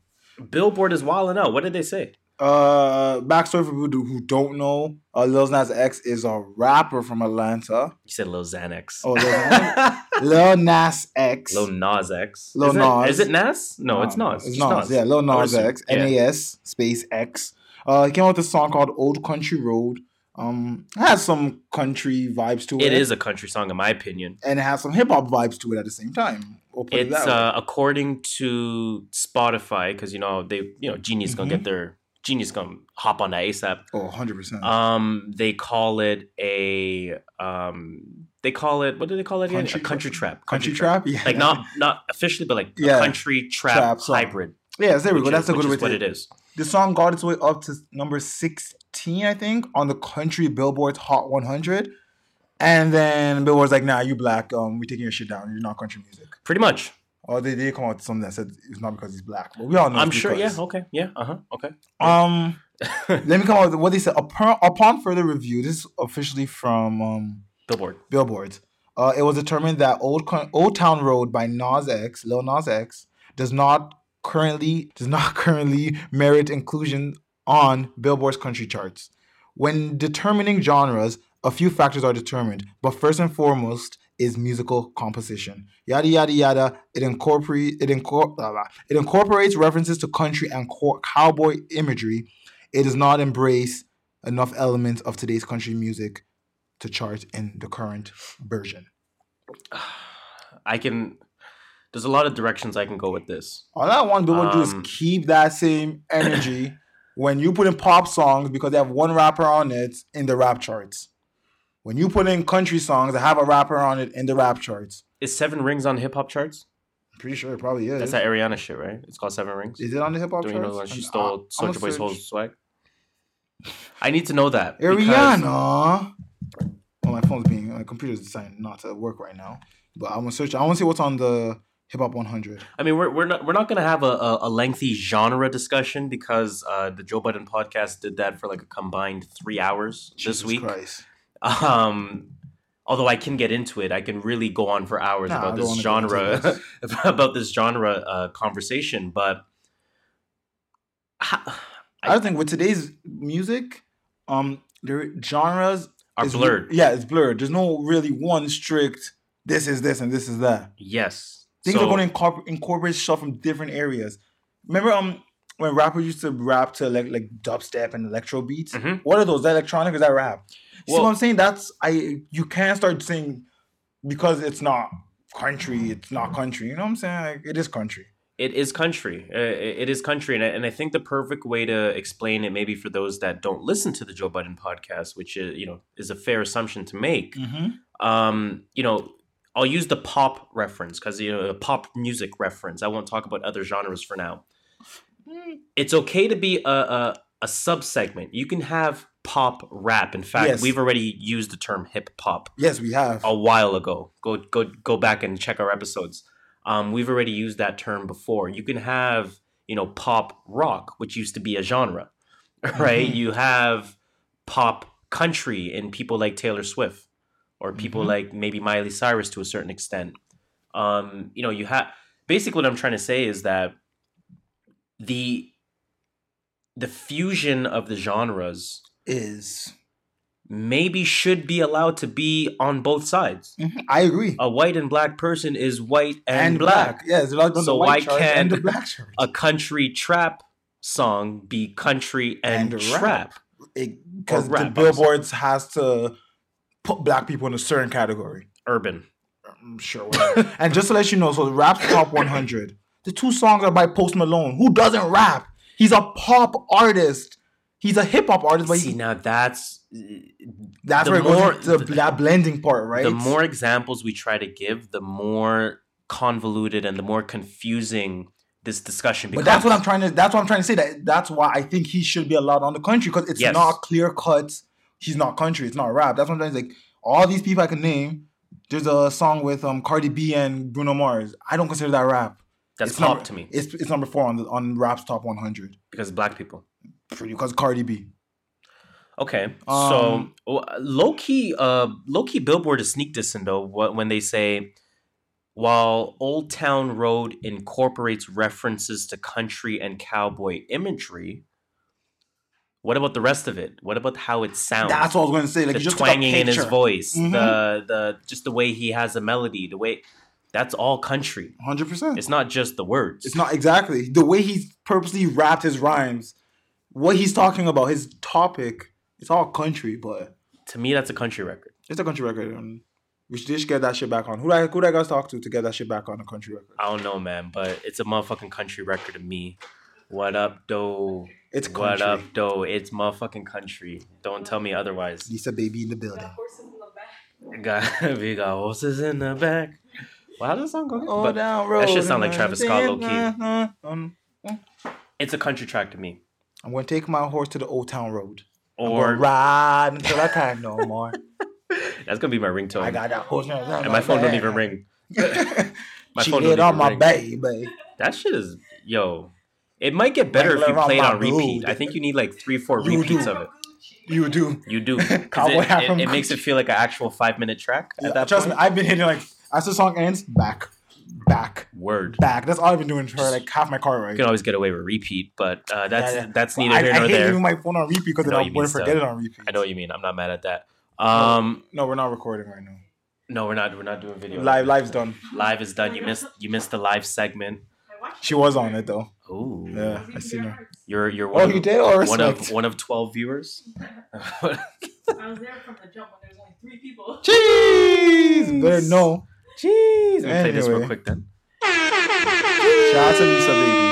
Billboard is wilding out. What did they say? Uh, backstory for people who don't know, uh, Lil Nas X is a rapper from Atlanta. You said Lil Xanax. Oh, Lil, Lil Nas X. Lil Nas X. Lil is Nas. is it Nas? No, it's Um, Nas. It's just Nas. Yeah, Lil Nas assume. X. Yeah. N A S space X. Uh, he came out with a song called "Old Country Road." Um, it has some country vibes to it. It is a country song, in my opinion. and it has some hip hop vibes to it at the same time. We'll put it It's way. uh, according to Spotify because you know they you know gonna Mm-hmm. get their Genius gonna hop on that ASAP. oh, 100 percent. Um, they call it a um, they call it what do they call it again? Country- a country trap. Country trap, yeah. Like not not officially, but like Yeah. a country trap, Trap hybrid. Yes, there we go. is- That's a good way what it is. The song got its way up to number 16, I think, on the country Billboard's Hot 100. And then Billboard's like, nah, you black. Um, we taking your shit down. You're not country music. Pretty much. Or they did come out with something that said it's not because he's black. But we all know I'm sure. Yeah. Okay. Yeah. Uh huh. Okay. Um, let me come out with what they said. Upon, upon further review, this is officially from um, Billboard. Billboard. Uh, it was determined that Old Old Town Road by Nas X, Lil Nas X, does not currently does not currently merit inclusion on Billboard's country charts. When determining genres, a few factors are determined, but first and foremost is musical composition. Yada yada yada. It incorporates it, incor- blah, blah. it incorporates references to country and co- cowboy imagery. It does not embrace enough elements of today's country music to chart in the current version. I can. There's a lot of directions I can go with this. All I want Billboard to do is Um, keep that same energy when you put in pop songs because they have one rapper on it in the rap charts. When you put in country songs that have a rapper on it in the rap charts, Is Seven Rings on hip hop charts? I'm pretty sure it probably is. That's that Ariana shit, right? It's called Seven Rings. Is it on the hip hop Do charts? you know when she stole gonna Boy's whole swag? I need to know that. because- Ariana. Well, my phone's being my computer's deciding not to work right now. But I'm gonna search. I want to see what's on the hip hop 100. I mean, we're, we're not we're not gonna have a, a, a lengthy genre discussion because uh, the Joe Budden podcast did that for like a combined three hours this week. Christ. Um, although I can get into it, I can really go on for hours about don't this wanna go into genre about this genre uh, conversation. But I don't think with today's music, um, their genres are blurred. Yeah, it's blurred. There's no really one strict. This is this and this is that. Yes, Things So- are going to incorporate, incorporate stuff from different areas. Remember, um, when rappers used to rap to like like dubstep and electro beats. Mhm. What are those? Is that electronic? Or is that rap? You see what I'm saying? That's I. You can't start saying because it's not country. It's not country. You know what I'm saying? Like, it is country. It is country. Uh, it is country, and I, and I think the perfect way to explain it, maybe for those that don't listen to the Joe Budden podcast, which is you know is a fair assumption to make. Mm-hmm. Um, you know, I'll use the pop reference because you know a pop music reference. I won't talk about other genres for now. It's okay to be a a, a subsegment. You can have pop rap. In fact, Yes. we've already used the term hip hop Yes, we have. a while ago. Go go go back and check our episodes. Um, we've already used that term before. You can have you know pop rock, which used to be a genre, right? Mhm. You have pop country and people like Taylor Swift or people Mhm. like maybe Miley Cyrus to a certain extent. Um, you know, you have basically what I'm trying to say is that the the fusion of the genres Is maybe should be allowed to be on both sides Mhm. I agree. a white and black person is white and, black. Yeah, there's a lot on So the why white and can't the black. A country trap song be country and, And trap. Because the billboards has to put black people in a certain category. urban. I'm sure. and just to let you know, so the rap top 100, the two songs are by Post Malone, who doesn't rap. He's a pop artist. He's a hip hop artist, but See he, now that's that's the where it goes to the- that blending part, right? the more examples we try to give, the more convoluted and the more confusing this discussion But becomes. that's what I'm trying to. That's what I'm trying to say. That that's why I think he should be allowed on the country because it's Yes. not clear cut. He's not country. It's not rap. That's what I'm trying to say. Like all these people I can name. There's a song with um Cardi B and Bruno Mars. I don't consider that rap. That's It's pop number- to me It's it's number four on the on rap's top 100. because black people. Pretty because Cardi B. Okay, Um, so low key, uh, low key, Billboard is sneak dissing though when they say while Old Town Road incorporates references to country and cowboy imagery, what about the rest of it? What about how it sounds? That's what I was going to say. Like the just twanging in his voice, Mhm. the the just the way he has a melody, the way that's all country. Hundred percent. It's not just the words. It's not exactly the way he purposely wrapped his rhymes. What he's talking about, his topic, it's all country, but to me. That's a country record. it's a country record. And we should just get that shit back on. Who I who I guys talk to to get that shit back on a country record? I don't know, man, but it's a motherfucking country record to me. What up, doe? It's country. What up, doe? It's motherfucking country. Don't tell me otherwise. Lisa baby in the building. Got we got horses in the back. Well, how does that song go? Oh, But down road. that shit sound like Travis Scott, low key. Um, it's a country track to me. I'm gonna take my horse to the old town road. I'm gonna Or ride until I can't no more. that's gonna be my ringtone. I got that horse. and my phone don't even ring. My she phone hit don't on my ring. baby. That shit is yo. It might get better if you play it on on repeat. mood. I think you need like three, four You repeats do. of it. You do. You do. Cowboy it, it, it makes it feel like an actual five minute track at Yeah, that trust point. me, I've been hitting like as the song ends, back, back, Word. back. That's all I've been doing for like half my car You can always get away with repeat, but uh, that's Yeah, yeah. that's Well, neither I, here I hate there. leaving my phone on repeat because I then know I'm you going mean to forget it on repeat. I know what you mean. I'm not mad at that. Um, No, we're not recording right now. no, we're not. We're not doing video. Live, live's done. Live is done. You missed. You missed the live segment. She was on it though. Ooh. Yeah, I seen her. You're you're Oh, one. you did? Or one of one of twelve viewers. I was there from the jump when there was only three people. Jeez, better know. Jeez. Let me play this real quick then. Shout out to Lisa, baby.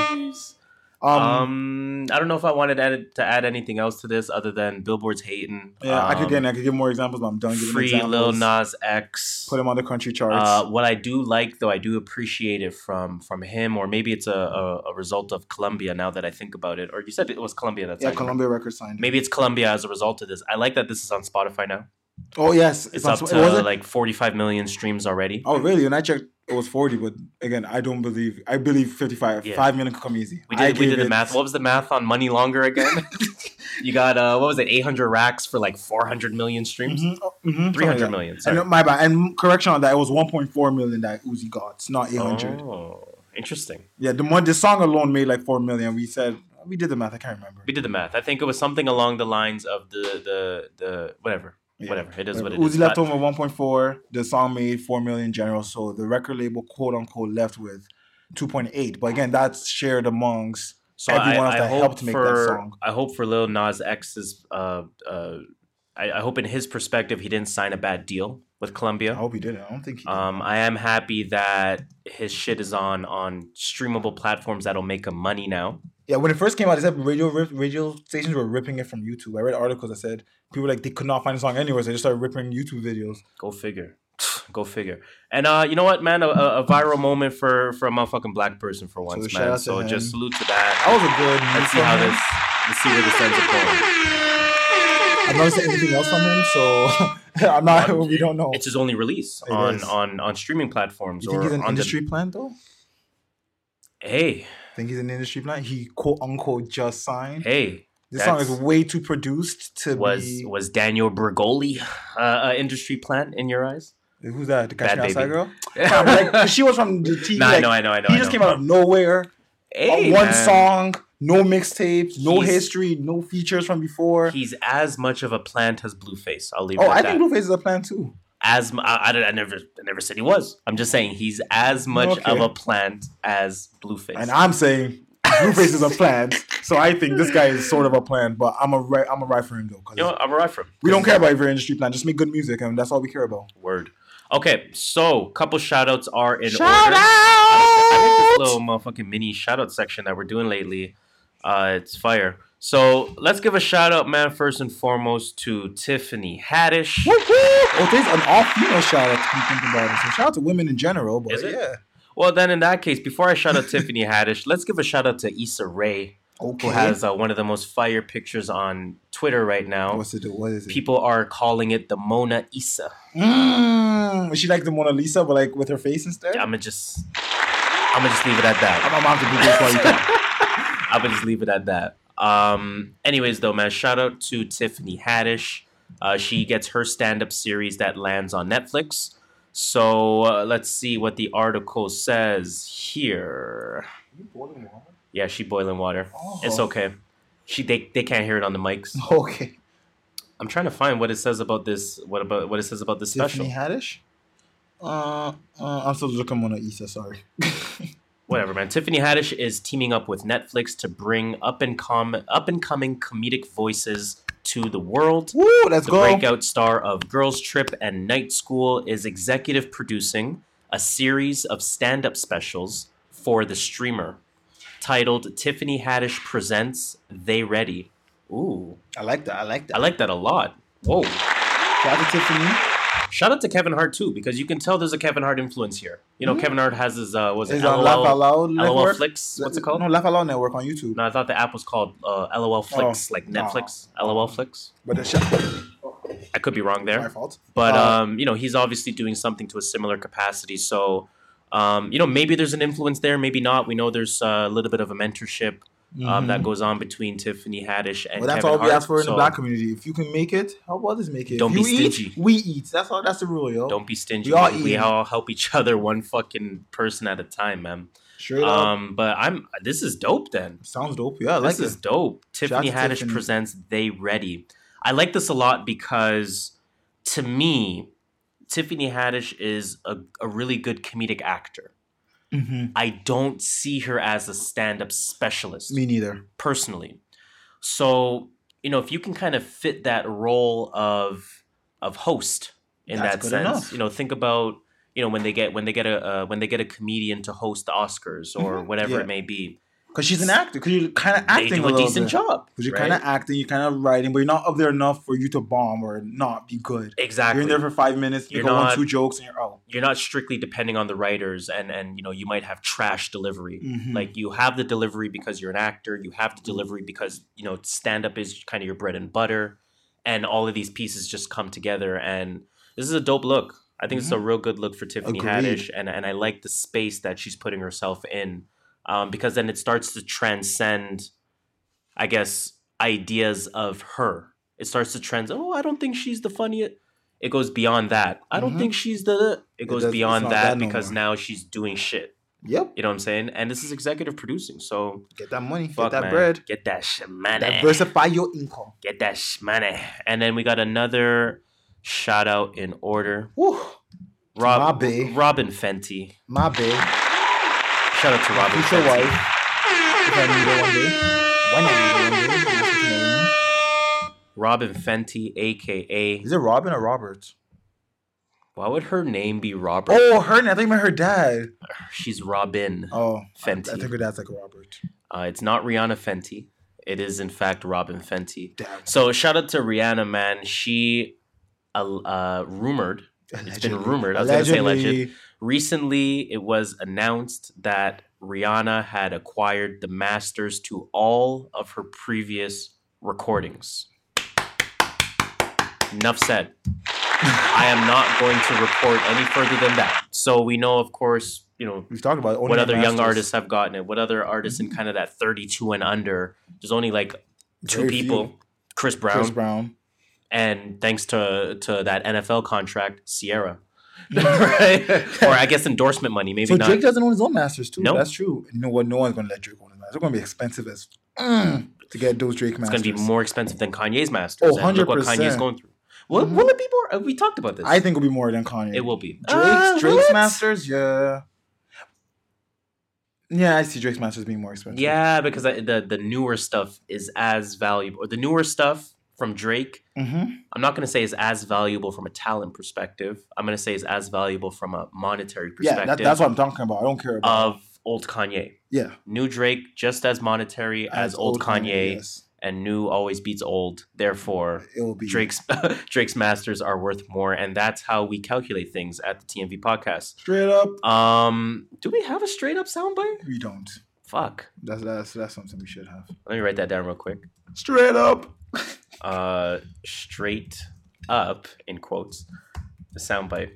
Um, Um, I don't know if I wanted to add, to add anything else to this other than Billboard's hating. yeah, I could um, get, I could give more examples, but I'm done giving free examples. Lil Nas X. Put him on the country charts. Uh, what I do like, though, I do appreciate it from from him, or maybe it's a, a, a result of Columbia. Now that I think about it, or you said it was Columbia that's yeah, Columbia Records signed. Maybe it's Columbia as a result of this. I like that this is on Spotify now. Oh yes, It's on up to was it? like 45 million streams already. Oh really? When I checked, it was 40. But again, I don't believe. I believe 55. Yeah. Five million could come easy. We I did we did the it- math. What was the math on Money Longer again? you got uh what was it? 800 racks for like 400 million streams. Mhm, oh, mhm, something like million. Sorry. And my bad. And correction on that, it was 1.4 million that Uzi got. It's not 800. Oh, interesting. Yeah, the one the song alone made like four million. We said we did the math. I can't remember. We did the math. I think it was something along the lines of the the the whatever. Yeah. Whatever. It is what it Uzi is. left But- home with 1.4. The song made 4 million general. So the record label, quote unquote, left with 2.8. But again, that's shared amongst So everyone I, else I that helped make for, that song. I hope for Lil Nas X's. Uh, uh, I, I hope in his perspective he didn't sign a bad deal with Columbia. I hope he did. I don't think he did. Um, I am happy that his shit is on on streamable platforms that'll make him money now. Yeah, when it first came out, they said radio rip, radio stations were ripping it from YouTube. I read articles that said people like they could not find the song anywhere, so they just started ripping YouTube videos. Go figure. Go figure. And uh, you know what, man? A, a viral moment for for a motherfucking black person for once, shout man. So just salute to that. That was a good Let's see how this. Let's see where this ends up going. I've never seen anything else from him, so I'm not. we don't know. It's his only release It on is. on on streaming platforms you or think he's an industry plant though? Hey, Think he's an industry plant? He quote unquote just signed. hey. This song is way too produced to Was be. was Danielle Bregoli uh, a industry plant in your eyes? Who's that? The Bad Catch Outside Baby. girl? Like, she was from the TV. Nah, I know, I know, I know. He I just know. came out of nowhere. Hey, one man. song, no mixtapes, no He's- history, no features from before. He's as much of a plant as Blueface. I'll leave oh, it at I that. think Blueface is a plant too. As m- I, I, I never I never said he was. I'm just saying he's as much Okay. of a plant as Blueface. And I'm saying Blueface is a plant. So I think this guy is sort of a plant, but I'm a right, I'm a right for him though. 'cause you know, what? I'm alright for him. we don't care about every industry plant. Just make good music, and that's all we care about. Word. Okay, so couple shout outs are in Shout order. I like out! this little motherfucking mini shout out section that we're doing lately. Uh, it's fire. So let's give a shout out, man, first and foremost to Tiffany Haddish. Woo woo! Oh, there's an all female shout out to be thinking about it. So shout out to women in general, but Is it? yeah. Well, then in that case, before I shout out Tiffany Haddish, let's give a shout out to Issa Rae, Okay. who has uh, one of the most fire pictures on Twitter right now. What's it? Do? What is it? People are calling it the Mona Issa. Mm, is she like the Mona Lisa, but like with her face instead? I'm gonna just, I'm gonna just leave it at that. I'm about to do this while you talk. I'm gonna just leave it at that. Um. Anyways, though, man, shout out to Tiffany Haddish. Uh, she gets her stand-up series that lands on Netflix. So uh, let's see what the article says here. Yeah, she boiling water. It's Oh. okay. She they, they can't hear it on the mics. Okay. I'm trying to find what it says about this. What about what it says about this special? Tiffany Haddish. Uh, uh, I'm still looking Mona Issa. Sorry. Whatever, man. Tiffany Haddish is teaming up with Netflix to bring up and com up and coming comedic voices to the world. Woo! Let's The go. breakout star of Girls Trip and Night School is executive producing a series of stand up specials for the streamer titled Tiffany Haddish Presents They Ready. Ooh, I like that. I like that. I like that a lot. Whoa. Shout out to Tiffany. Shout out to Kevin Hart too, because you can tell there's a Kevin Hart influence here. You know, Kevin Hart has his uh was it on Laugh Out Loud LOL Network? Flicks? What's it called? No, Laugh Out Loud Network on YouTube. No, I thought the app was called uh, LOL Flicks, like no. Netflix. LOL Flicks. But the shout. I could be wrong there. My fault. but Uh, um, you know he's obviously doing something to a similar capacity so um, you know maybe there's an influence there maybe not we know there's uh, a little bit of a mentorship um, that goes on between tiffany haddish and Well, that's Kevin all we Hart, ask for in the black community. If you can make it, help others make it. Don't if be you eat, stingy. we eat. That's all. That's the rule, yo. don't be stingy We all we, eat. all help each other one fucking person at a time man up. um, but i'm this is dope then Sounds dope. Yeah, I like this is dope. Tiffany to Haddish Tiffany. presents They Ready. I like this a lot because to me, Tiffany Haddish is a, a really good comedic actor. Hmm I don't see her as a stand-up specialist Me neither. personally. So, you know, if you can kind of fit that role of of host in That's that sense, enough. you know, think about you know when they get when they get a uh, when they get a comedian to host the Oscars or Mhm. whatever Yeah. it may be, Because she's an actor. Because you're kind of acting do a, a, decent bit. job. Because you're right? kind of acting, you're kind of writing, but you're not up there enough for you to bomb or not be good. exactly. You're in there for five minutes, you You're go not- two jokes, and you're out. you're not strictly depending on the writers and and you know you might have trash delivery Mhm. like you have the delivery because you're an actor you have the delivery because you know stand up is kind of your bread and butter and all of these pieces just come together and this is a dope look i think it's a real good look for tiffany Mm-hmm. Agreed. haddish and, and i like the space that she's putting herself in um, because then it starts to transcend i guess ideas of her it starts to transcend. oh i don't think she's the funniest it goes beyond that i don't Mhm. think she's the it goes does- beyond that, that no because more. now she's doing shit Yep. you know what i'm saying and this is executive producing so Get that money. Fuck, get that man. bread. Get that sh- money. Diversify your income. Get that sh- money. And then we got another shout out in order. Woo. Rob. Robyn Fenty. My bad. Shout out to Robyn Future Fenty. wife. If I need her one day. When I need her one day. that's you. Robyn Fenty, aka. Is it Robyn or Robert? Why would her name be Robert? Oh, her name. I think I meant her dad. She's Robyn Oh, Fenty. I think her dad's like Robert. Uh, it's not Rihanna Fenty. It is in fact Robyn Fenty. Damn. So shout out to Rihanna, man. She uh, uh, rumored. It's been rumored. I was gonna say alleged. Recently, it was announced that Rihanna had acquired the masters to all of her previous recordings. Enough said. I am not going to report any further than that. So we know, of course, you know We've talked about what other young artists have gotten it. What other artists in kind of that 32 and under? There's only like two Very people, few. Chris Brown, Chris Brown. and thanks to to that NFL contract, Ciara. right? or I guess endorsement money, maybe So not. Drake doesn't own his own masters too. No. That's true. Know? No one's gonna let Drake own his masters. They're gonna be expensive as mm, to get those Drake masters. it's going to be more expensive than Kanye's masters. Oh, and look what Kanye's going through. Will, Mhm. will it be more? uh, We talked about this. I think it'll be more than Kanye. it will be. Drake's Uh, Drake's what? masters, yeah. Yeah, I see Drake's masters being more expensive. Yeah, because I, the the newer stuff is as valuable. The newer stuff from Drake, Mm-hmm. I'm not going to say is as valuable from a talent perspective. I'm going to say is as valuable from a monetary Yeah, perspective that, that's what I'm talking about. I don't care about. of old Kanye. yeah, New Drake just as monetary as, old, Kanye, yes. and new always beats old. Therefore, It will be Drake's Drake's masters are worth more, and that's how we calculate things at the TMV podcast. straight up. Um, do we have a straight up soundbite? We don't. Fuck. That's that's that's something we should have. Let me write that down real quick. Straight up. Uh, straight up in quotes, the soundbite.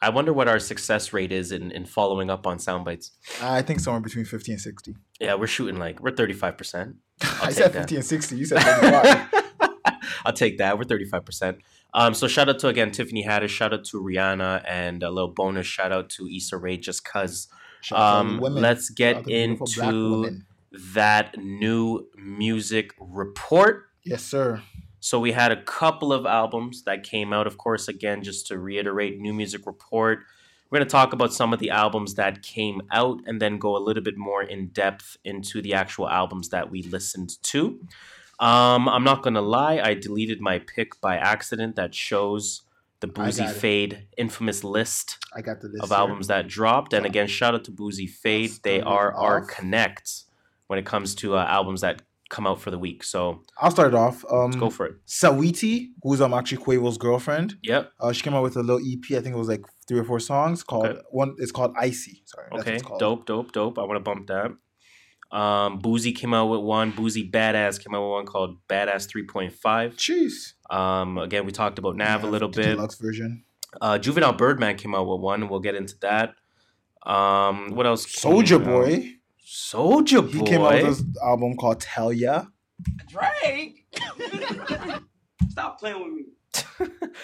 I wonder what our success rate is in, in following up on sound bites. I think somewhere between fifty and sixty. Yeah, we're shooting like we're thirty five percent. I take said that. fifty and sixty. You said thirty-five. I'll take that. We're 35%. Um, so shout out to again Tiffany Haddish, shout out to Rihanna, and a little bonus shout out to Issa Rae just cause. Shout out to Um, let's get into women. That new music report. Yes, sir. So we had a couple of albums that came out. Of course, again, just to reiterate, new music report. We're going to talk about some of the albums that came out and then go a little bit more in depth into the actual albums that we listened to. Um, I'm not going to lie, I deleted my pick by accident that shows the Boozy. Fade infamous list I got the list of here. albums that dropped. And again, shout out to Boozy Fade. They are our off. When it comes to uh, albums that come out for the week. So I'll start it off. Um, let's go for it. Saweetie, who's um actually Quavo's girlfriend. Yep. Uh, she came out with a little EP. I think it was like three or four songs called Okay. one. It's called Icy. Sorry. Okay, dope, dope, dope. I want to bump that. Um, Boosie came out with one. Boosie Badazz came out with one called Badazz 3.5. Jeez. Um, again, we talked about Nav a Yeah, little the bit. Deluxe version. Uh, Juvenile Birdman came out with one. We'll get into that. Um, what else? Soulja? Boy. Soulja Boy. He came out with this album called Tell Ya. Drake. Stop playing with me.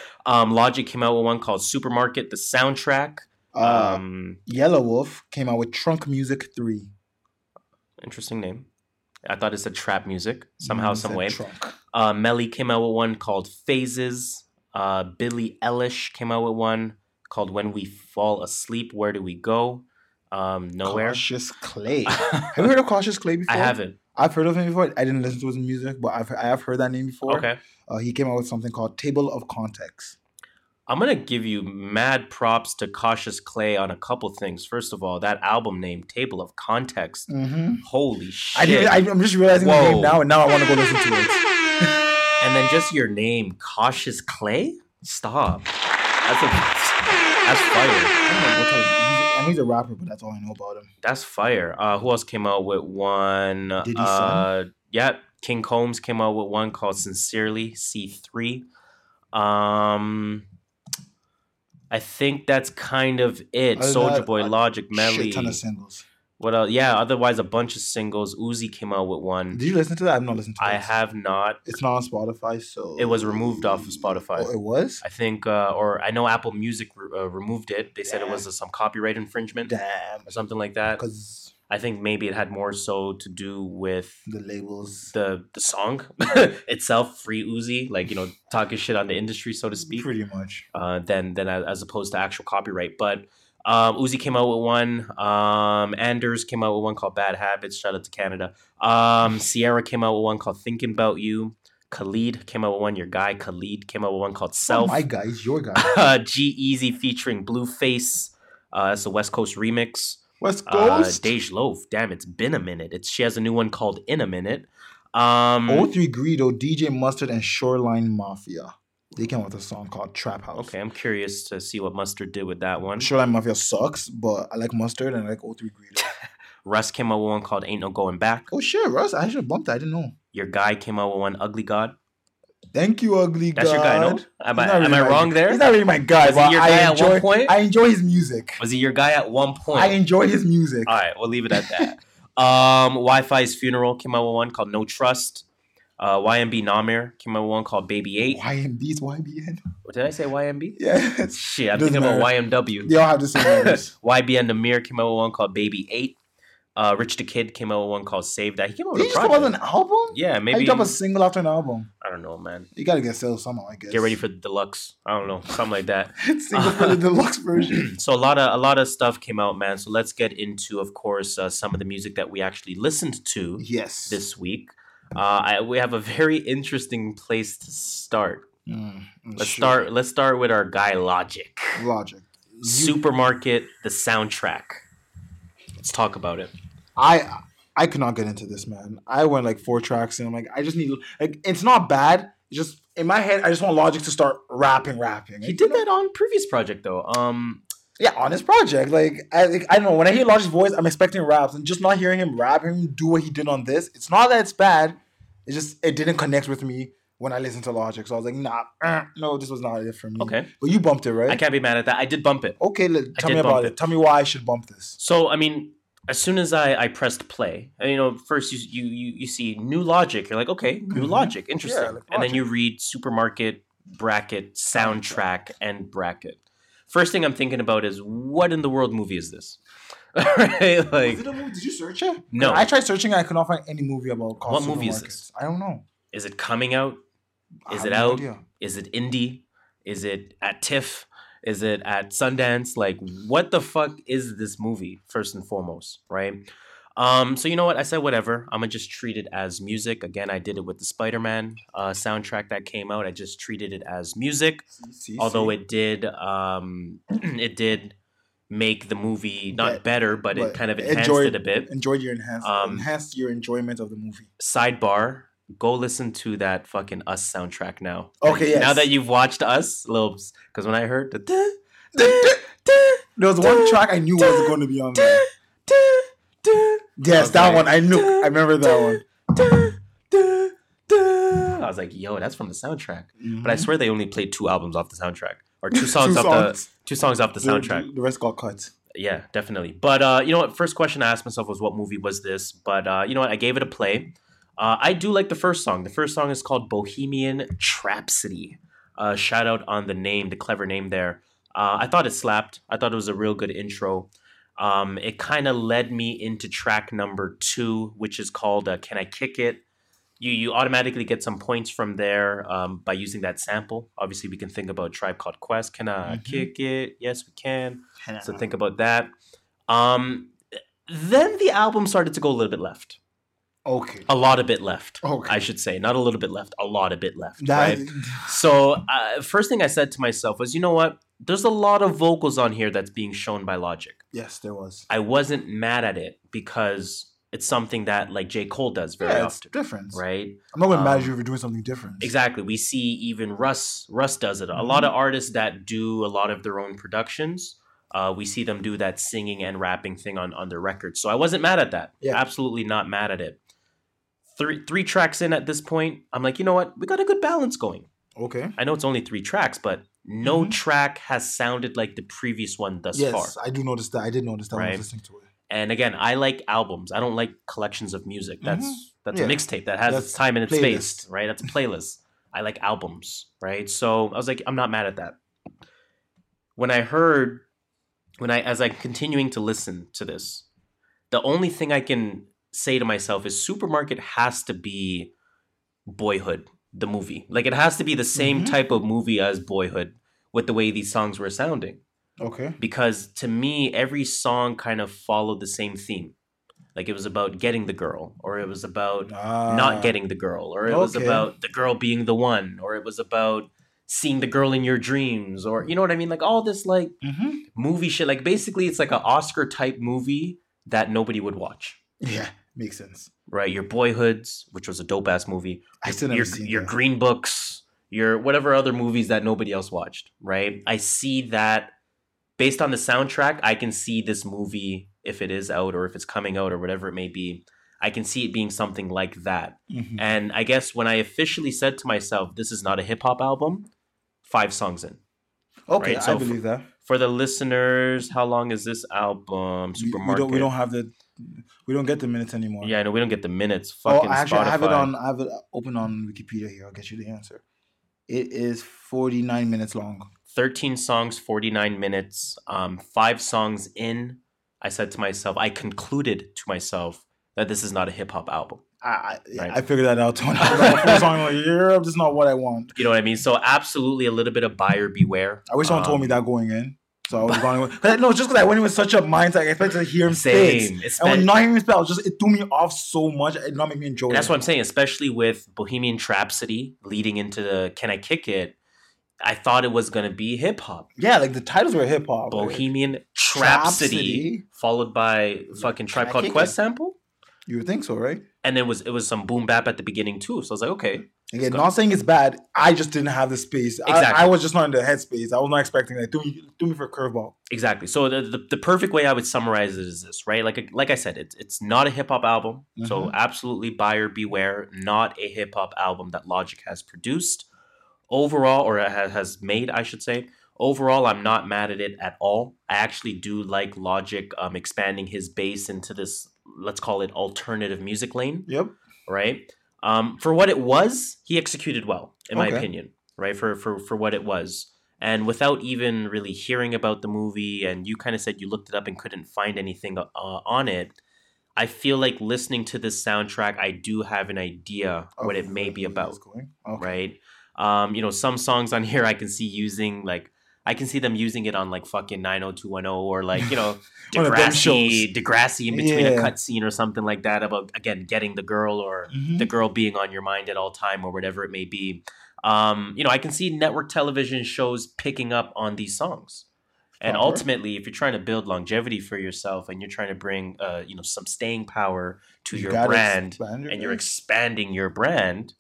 um, Logic came out with one called Supermarket, the soundtrack. Uh, Um, Yelawolf came out with Trunk Music 3. interesting name. I thought it said trap music somehow, Mm, some way. Trunk. Uh, Melly came out with one called Phases. Uh, Billie Eilish came out with one called When We Fall Asleep. Where do we go? Um, nowhere. Cautious Clay. Have you heard of Cautious Clay before? I haven't. I've heard of him before. I didn't listen to his music, but I've I have heard that name before. Okay. Uh, he came out with something called Table of Context. I'm gonna give you mad props to Cautious Clay on a couple things. First of all, that album name, Table of Context. Mm-hmm. Holy shit! I I'm just realizing the name now, and now I want to go listen to it. and then just your name, Cautious Clay. Stop. That's a that's fire. I don't know what type of- he's- I know he's a rapper, but that's all I know about him. That's fire. Uh, who else came out with one? Diddy's uh, yeah, King Combs came out with one called "Sincerely" C three. Um, I think that's kind of it. Soulja Boy, Logic, Melly. Shit ton of singles. What else? Yeah, otherwise a bunch of singles. Uzi came out with one. Did you listen to that? I've not listened to it. I have not. It's not on Spotify, so It was removed off of Spotify. Oh, it was. I think, uh, or I know Apple Music re- uh, removed it. They said it was uh, some copyright infringement Damn. or something like that. Because I think maybe it had more so to do with the labels. the the song itself, Free Uzi, like you know, talking shit on the industry, so to speak, Pretty much. uh, than than as opposed to actual copyright. But um, Uzi came out with one. Um, Anders came out with one called Bad Habits. Shout out to Canada. Um, Ciara came out with one called Thinking About You. Khalid came out with one. Your guy Khalid came out with one called Oh, Self. my guy, he's your guy. uh, G-Eazy featuring Blueface. Uh, that's a West Coast remix. West Uh, Coast. Dej Loaf. Damn, it's been a minute. It's she has a new one called In a Minute. Um, 03 Greedo, DJ Mustard, and Shoreline Mafia. They came out with a song called Trap House. okay, I'm curious to see what Mustard did with that one. Shoreline Mafia sucks, but I like Mustard and I like 03 Greedo. Russ came out with one called Ain't No Going Back. oh shit, Russ, I should have bumped that. I didn't know. Your guy came out with one Ugly God. Thank you, ugly God. That's God. your guy, no? Am I, not am really I wrong there? He's not really my guy, Was he your I guy at one point? I enjoy his music. Was he your guy at one point? I enjoy his music. All right, we'll leave it at that. um, Wifisfuneral came out with one called No Trust. Uh, YMB Nahmir came out with one called Baby Eight. YMB's YBN. What did I say? YMB? Yeah, Shit, I'm thinking about. YMW. they all have the same names. YBN Nahmir came out with one called Baby Eight. Uh, Rich the Kid came out with one called Save That. He came out with you a just project. with an album? Yeah, Maybe. How maybe. you drop a single after an album? I don't know, man. You gotta get sales somehow, I guess. Get ready for the deluxe. I don't know, something like that. single for the deluxe version. so a lot of a lot of stuff came out, man. So let's get into, of course, uh, some of the music that we actually listened to Yes. this week. Uh, I, we have a very interesting place to start. Mm, Let's sure. start. Let's start with our guy Logic. Logic. You- Supermarket, the soundtrack. Let's talk about it. I I could not get into this, man. I went like four tracks and I'm like, I just need like it's not bad. It's just in my head, I just want Logic to start rapping, rapping. He did that on previous project though. Um, Yeah, on his project. Like I, like, I don't know. When I hear Logic's voice, I'm expecting raps, and just not hearing him rap, him do what he did on this. It's not that it's bad. It's just it didn't connect with me when I listened to Logic. So I was like, nah, eh, no, this was not it for me. Okay. but you bumped it, right? I can't be mad at that. I did bump it. Okay, let, tell me about it. it. Tell me why I should bump this. So I mean, as soon as I, I pressed play, you know, first you, you you you see new logic. You're like, okay, new Mhm. logic, interesting. Yeah, like and then you read supermarket bracket soundtrack and bracket. First thing I'm thinking about is what in the world movie is this? right? Like, Was it a movie? Did you search it? No. I tried searching. I could not find any movie about What movie is this? I don't know. is it coming out? Is it out? Is it indie? Is it at TIFF? Is it at Sundance? Like, what the fuck is this movie? First and foremost, right? Um, so you know what? I said whatever. I'm gonna just treat it as music. Again, I did it with the Spider-Man uh, soundtrack that came out. I just treated it as music, See, see, although see. it did um, it did make the movie not Bet- better, but, it kind of enhanced enjoyed- it a bit. enjoyed your enhanced Um, enhanced your enjoyment of the movie. Sidebar: Go listen to that fucking Us soundtrack now. Okay, yes. Now that you've watched Us, little because when I heard the There was one track I knew was going to be on there. Yes, that one I knew. I remember that one. I was like, yo, that's from the soundtrack. But I swear they only played two albums off the soundtrack. Or two songs off songs. the two songs off the The- soundtrack. The, the rest got cut. Yeah, definitely. But uh, you know what? First question I asked myself was what movie was this? But uh, you know what? I gave it a play. Uh, I do like the first song. The first song is called Bohemian Trapsody. Uh, shout out on the name, the clever name there. Uh, I thought it slapped. I thought it was a real good intro. Um, it kind of led me into track number two, which is called uh, "Can I Kick It." You you automatically get some points from there um, by using that sample. Obviously, we can think about Tribe Called Quest. Can I Mhm. kick it? Yes, we can. So think about that. Um, then the album started to go a little bit left. Okay. A lot of bit left. Okay. I should say, not a little bit left, a lot of bit left. That, right. So uh, first thing I said to myself was, you know what? There's a lot of vocals on here that's being shown by Logic. yes, there was. I wasn't mad at it because it's something that like J Cole does very Yeah, it's often, different. right? I'm not going to mad at Um, you for doing something different. Exactly. We see even Russ. Russ does it. A Mm-hmm. lot of artists that do a lot of their own productions. Uh, we see them do that singing and rapping thing on on their records. So I wasn't mad at that. Yeah. Absolutely not mad at it. Three three tracks in at this point, I'm like, you know what? We got a good balance going. Okay. I know it's only three tracks, but no Mhm. track has sounded like the previous one thus yes, far. I do notice that. I did notice that when I Right. was listening to it. And again, I like albums. I don't like collections of music. That's Mhm. that's Yeah. a mixtape that has That's its time and its playlist. space, right? That's a playlist. I like albums, right? So I was like, I'm not mad at that. When I heard, when I as I'm continuing to listen to this, the only thing I can say to myself is Supermarket has to be Boyhood, the movie. Like it has to be the same Mhm. type of movie as Boyhood with the way these songs were sounding Okay. because to me every song kind of followed the same theme. Like it was about getting the girl or it was about Ah, not getting the girl or it was about the girl being the one or it was about seeing the girl in your dreams or you know what i mean? Like all this like mhm. movie shit. Like basically it's like an oscar type movie that nobody would watch. Yeah, makes sense. right? Your boyhoods which was a dope ass movie. I still never your, seen your that. green books your whatever other movies that nobody else watched right? I see that based on the soundtrack i can see this movie if it is out or if it's coming out or whatever it may be i can see it being something like that Mhm. and i guess when i officially said to myself this is not a hip-hop album five songs in Okay, right, so I believe that. for the listeners how long is this album We, we supermarket don't. We don't have the. We don't get the minutes anymore. yeah i know we don't get the minutes Oh, fucking actually, I have it Spotify. on. I have it open on Wikipedia here. I'll get you the answer. It is 49 minutes long. 13 songs, 49 minutes, um, five songs in. I said to myself, I concluded to myself that this is not a hip hop album. I I, Right. I figured that out. When I was on the first song, like, yeah, this is not what I want. You know what I mean? So, absolutely a little bit of buyer beware. I wish someone told me Um, that going in. So I was going with. No, just because I went in with such a mindset, I expected to hear him. Same. It's And when not hearing him spit, just it threw me off so much. It did not make me enjoy and that's it. what I'm saying, especially with Bohemian Rhapsody leading into the Can I Kick It? I thought it was going to be hip hop. yeah, like the titles were hip hop. like, Bohemian Rhapsody, Rhapsody. followed by fucking Tribe Called Quest It? sample. You would think so, right? And then was it was some boom bap at the beginning too. So I was like, okay, Again, not saying it's bad. I just didn't have the space. I- Exactly. I, was just not in the headspace. I was not expecting that. Do me, do me for a curveball. Exactly. So the, the the perfect way I would summarize it is this, right? Like like I said, it's it's not a hip hop album. So Mhm. absolutely buyer beware. Not a hip hop album that Logic has produced overall or has made, I should say. overall, I'm not mad at it at all. I actually do like Logic um, expanding his base into this, let's call it alternative music lane, Yep. right? Um, for what it was, he executed well, in my opinion, right? For for for what it was. And without even really hearing about the movie, and you kind of said you looked it up and couldn't find anything uh, on it, I feel like listening to this soundtrack, I do have an idea what it may be about. Okay. right? Um, you know, some songs on here I can see using like I can see them using it on like fucking 90210 or like, you know, One of them Degrassi, Degrassi in between a Yeah. cutscene or something like that about again getting the girl or Mhm. the girl being on your mind at all time or whatever it may be. Um, you know, I can see network television shows picking up on these songs. And Proper. ultimately, if you're trying to build longevity for yourself and you're trying to bring uh, you know, some staying power to You your brand your and you're expanding your brand,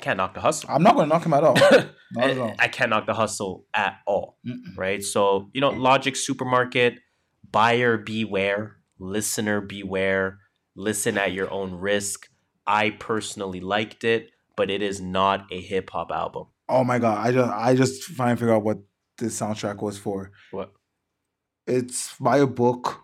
I can't knock the hustle. I'm not going to knock him at all. Not at all. I, can't knock the hustle at all, Mm-mm. right? So, you know, Logic Supermarket, buyer beware, listener beware, listen at your own risk. I personally liked it, but it is not a hip hop album. Oh my god! I just I just trying to figure out what this soundtrack was for. What? It's by a book.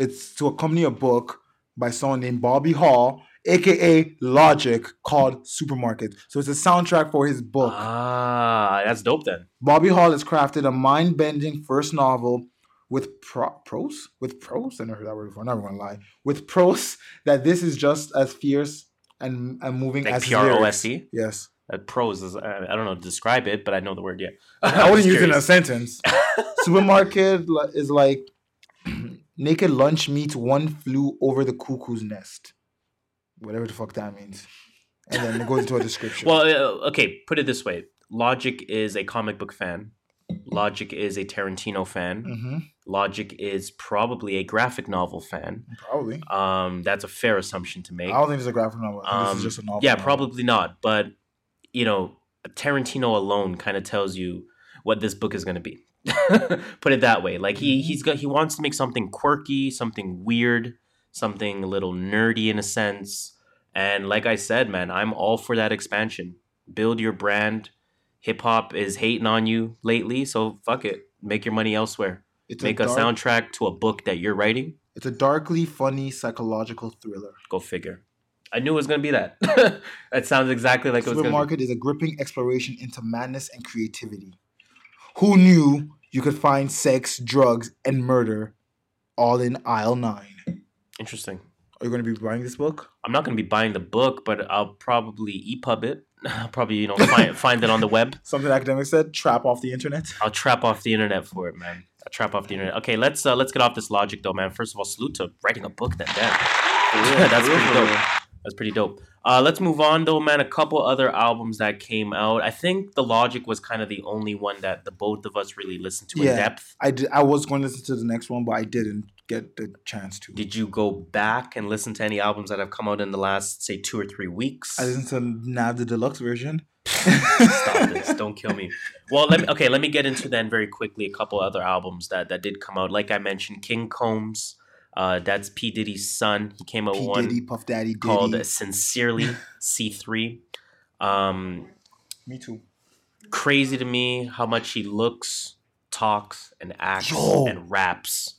It's to accompany a book by someone named Bobby Hall, aka Logic, called Supermarket. So it's a soundtrack for his book. Ah, that's dope then. Bobby Hall has crafted a mind-bending first novel with pro- prose. With prose, I never heard that word before. I'm never gonna lie. With prose, that this is just as fierce and and moving Like as P R O. S E. Yes, Uh, prose is, uh, I don't know how to describe it, but I know the word, yeah. I wouldn't use it in a sentence. Supermarket is like naked lunch meets one flew over the cuckoo's nest. Whatever the fuck that means. And then it goes into a description. Well, uh, okay, put it this way Logic is a comic book fan, Logic is a Tarantino fan. hmm Logic is probably a graphic novel fan. probably. Um, that's a fair assumption to make. I don't think it's a graphic novel. I think this Um, is just a novel. yeah, novel. probably not. But you know, Tarantino alone kind of tells you what this book is going to be. Put it that way. Like he he's got he wants to make something quirky, something weird, something a little nerdy in a sense. And like I said, man, I'm all for that expansion. Build your brand. Hip hop is hating on you lately, so fuck it. Make your money elsewhere. It's Make a, dark- soundtrack to a book that you're writing. It's a darkly funny psychological thriller. Go figure. I knew it was gonna be that. that sounds exactly like it was. Supermarket is a gripping exploration into madness and creativity. Who knew you could find sex, drugs, and murder all in aisle nine? Interesting. Are you going to be buying this book? I'm not going to be buying the book, but I'll probably EPUB it. I'll probably, you know, find, find it on the web. Something academic said, trap off the internet. I'll trap off the internet for it, man. I'll trap off the internet. Okay, let's uh, let's get off this logic though, man. First of all, salute to writing a book that damn. That's pretty dope. That's pretty dope. Uh, let's move on though, man. A couple other albums that came out. I think the Logic was kind of the only one that the both of us really listened to Yeah. in depth. I, did, I was going to listen to the next one, but I didn't get the chance to. Did you go back and listen to any albums that have come out in the last, say, two or three weeks? I listened to Nav the deluxe version. Stop this! Don't kill me. Well, let me. Okay, let me get into then very quickly a couple other albums that that did come out. Like I mentioned, King Combs. Uh, that's P Diddy's son. He came out P one Diddy, Puff Daddy, Diddy. called "Sincerely" C three. Um, Me too. crazy to me how much he looks, talks, and acts Yo. and raps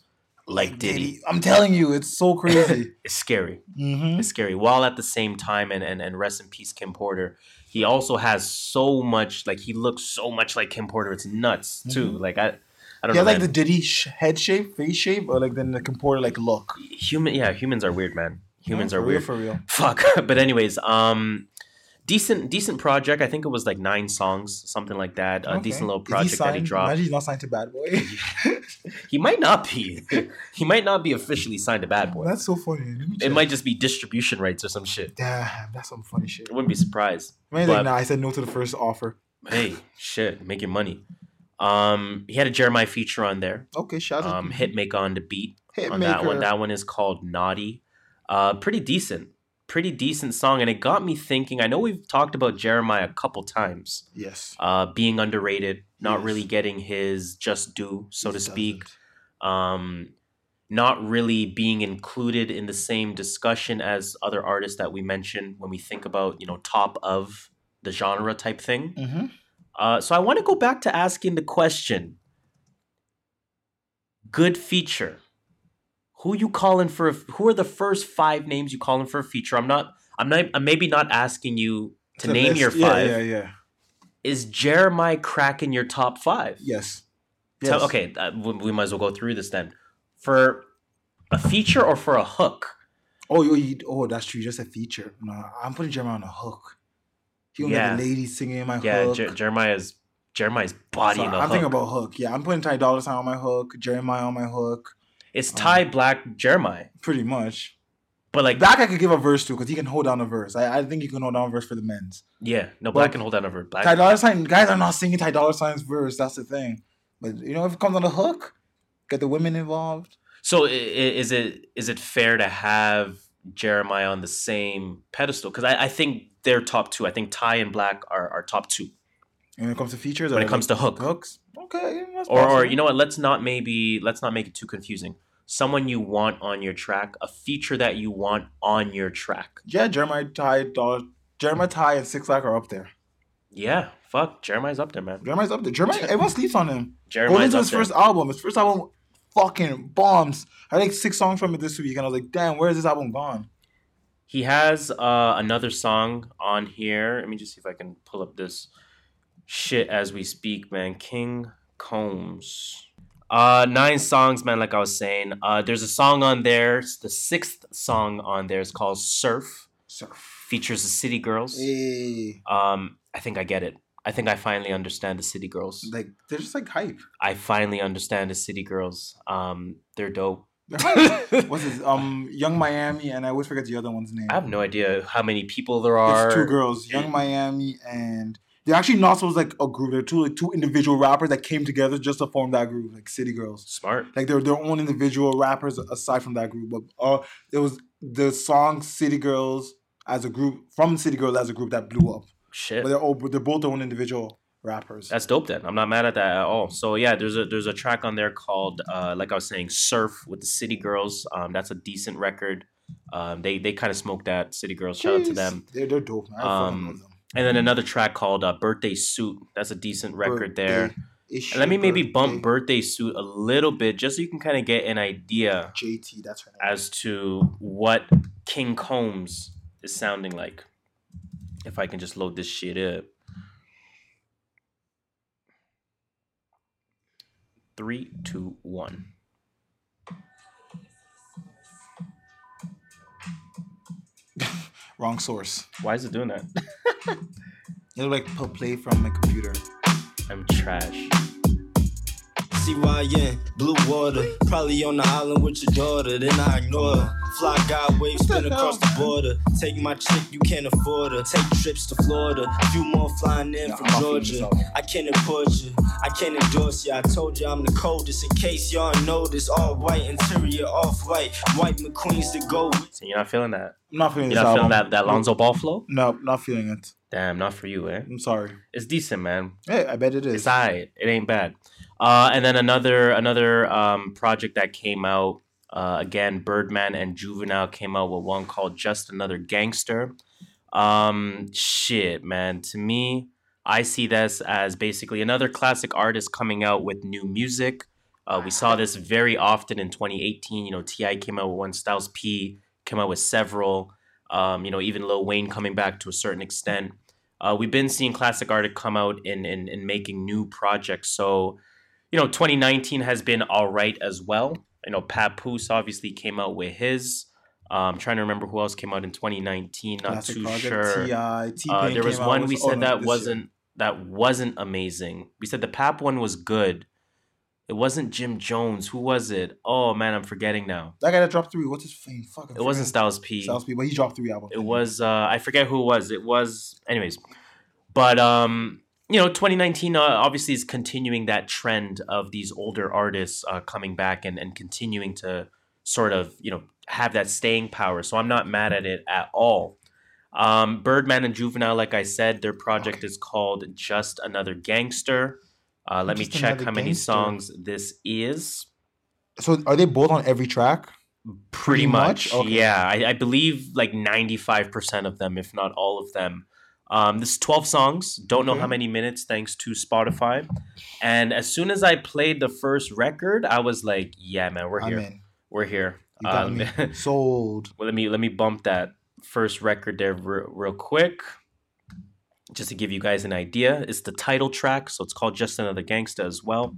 like Diddy. I'm telling you, it's so crazy. It's scary. hmm It's scary. While at the same time, and, and and rest in peace, Kim Porter. He also has so much, like he looks so much like Kim Porter. It's nuts too. Mhm. Like I, I don't Yeah, know. like man. the Diddy sh- head shape, face shape, or like then the Kim Porter like look. human. Yeah, humans are weird, man. Humans Yeah, are weird. Real, for real. Fuck. but anyways, um, decent decent project. I think it was like nine songs, something like that. A Okay. decent little Is he project that he dropped. Imagine he's not signed to Bad Boy. He might not be. he might not be officially signed to Bad Boy. That's so funny. Let me It check. might just be distribution rights or some shit. Damn, that's some funny shit. I wouldn't be surprised. Maybe But- like, nah, I said no to the first offer. Hey, shit, make your money. Um, he had a Jeremiah feature on there. Okay, shout out. Um, Hitmaka on the beat Hitmaka. on that one. That one is called Naughty. Uh, pretty decent, pretty decent song, and it got me thinking. I know we've talked about Jeremiah a couple times, Yes. uh, being underrated, not Yes. really getting his just due, so He to speak. doesn't. Um, not really being included in the same discussion as other artists that we mentioned when we think about you know top of the genre type thing. Mhm. Uh, so I want to go back to asking the question: Good feature. Who you calling for? A, who are the first five names you calling for a feature? I'm not. I'm not. I'm maybe not asking you to name list. your five. Yeah, yeah, yeah. Is Jeremiah cracking your top five? Yes. Tell- okay, uh, we, we might as well go through this then. For a feature or for a hook? Oh, you, you, oh, that's true. Just a feature. No, I'm putting Jeremiah on a hook. He gonna Yeah. the ladies singing in my Yeah, hook. Jer- Jeremiah's Jeremiah's body So in the I'm hook. thinking about hook. Yeah, I'm putting Ty Dolla Sign on my hook. Jeremiah on my hook. it's um, Ty Black Jeremiah, Pretty much. but like Black I could give a verse to because he can hold down a verse. I, I think he can hold down a verse for the men's. yeah, no Black But- can hold down over Black. Ty Dolla Sign guys are not singing Ty Dolla Sign's verse. That's the thing. But you know, if it comes on the hook, get the women involved. So is it is it fair to have Jeremiah on the same pedestal? Because I, I think they're top two. I think Ty and Black are, are top two. And when it comes to features, When it comes to hook. hooks, okay, Or or you know what? Let's not maybe let's not make it too confusing. Someone you want on your track, a feature that you want on your track. yeah, Jeremiah Ty Dolla, Jeremiah Ty and Six Lack are up there. Yeah, fuck. Jeremiah's up there, man. Jeremiah's up there. Jeremiah, everyone sleeps on him. Jeremiah's into up his there. first album. His first album fucking bombs. I like six songs from it this week, and I was like, damn, where is this album gone? He has uh, another song on here. Let me just see if I can pull up this shit as we speak, man. King Combs. Uh, nine songs, man. Like I was saying, uh, there's a song on there. It's the sixth song on there is called "Surf." Surf. Features the City Girls. Hey. Um, I think I get it. I think I finally understand the City Girls. Like they're just like hype. I finally understand the City Girls. Um, they're dope. What's this? um Young Miami and I always forget the other one's name. I have no idea how many people there are. It's two girls, Young Miami and they're actually not supposed like a group. They're two like two individual rappers that came together just to form that group, like City Girls. Smart. Like they're their own individual rappers aside from that group. But uh it was the song City Girls as a group from City Girls as a group that blew up. Shit. But they're all they're both their own individual rappers. That's dope. Then I'm not mad at that at all. So yeah, there's a there's a track on there called uh, like I was saying, "Surf" with the City Girls. Um, that's a decent record. Um, they they kind of smoked that City Girls. Shout out to them. They're they're dope, man. Um. And then another track called uh, "Birthday Suit." That's a decent record there. Birthday. It's And let me maybe bump birthday. "Birthday Suit" a little bit, just so you can kind of get an idea JT, that's name. as to what King Combs is sounding like. If I can just load this shit up. Three, two, one. Wrong source. Why is it doing that? It looked like play from my computer. I'm trash. CYN, blue water. Probably on the island with your daughter, then I ignore her. Fly guy waves spin across the border. Take my chick, you can't afford her. Take trips to Florida. Few more flying in Yeah, from I'm not feeling this Georgia. I can't import you. I can't endorse you. I told you I'm the coldest. In case y'all notice, all white interior, off white. White McQueen's to go with. So you're not feeling that? I'm not feeling You're this not feeling that, that Lonzo Ball flow? No, not feeling it. Damn, not for you, eh? I'm sorry. It's decent, man. Hey, I bet it is. It's alright. It ain't bad. Uh, and then another another um, project that came out uh, again, Birdman and Juvenile came out with one called Just Another Gangster. Um, shit, man. To me, I see this as basically another classic artist coming out with new music. Uh, we saw this very often in 2018. You know, T.I. came out with one, Styles P came out with several. Um, you know, even Lil Wayne coming back to a certain extent. Uh, we've been seeing classic artists come out in, in in making new projects. So, you know, 2019 has been all right as well. You know, Papoose obviously came out with his. Um, trying to remember who else came out in 2019. Not Classic too project. sure. T.I. Uh, there was one we said that wasn't that wasn't amazing. We said the Pap one was good. It wasn't Jim Jones. Who was it? Oh man, I'm forgetting now. That guy that dropped three. What's his fame? Fuck. It wasn't Styles P. Styles P, but he dropped three albums. It was uh I forget who it was. It was anyways. But um you know 2019 uh, obviously is continuing that trend of these older artists uh, coming back and and continuing to sort of, you know, have that staying power. So I'm not mad at it at all. Um Birdman and Juvenile like I said, their project is called Just Another Gangster. Uh, let me check how many songs this is. So are they both on every track? Pretty Pretty much, much? Okay. yeah. I, I believe like ninety five percent of them, if not all of them, Um, this is 12 songs. Don't know Okay. how many minutes thanks to Spotify. And as soon as I played the first record, I was like, yeah, man, we're here. We're here. You got Um, me sold. well, let me let me bump that first record there real quick, just to give you guys an idea. It's the title track, so it's called "Just Another Gangsta" as well.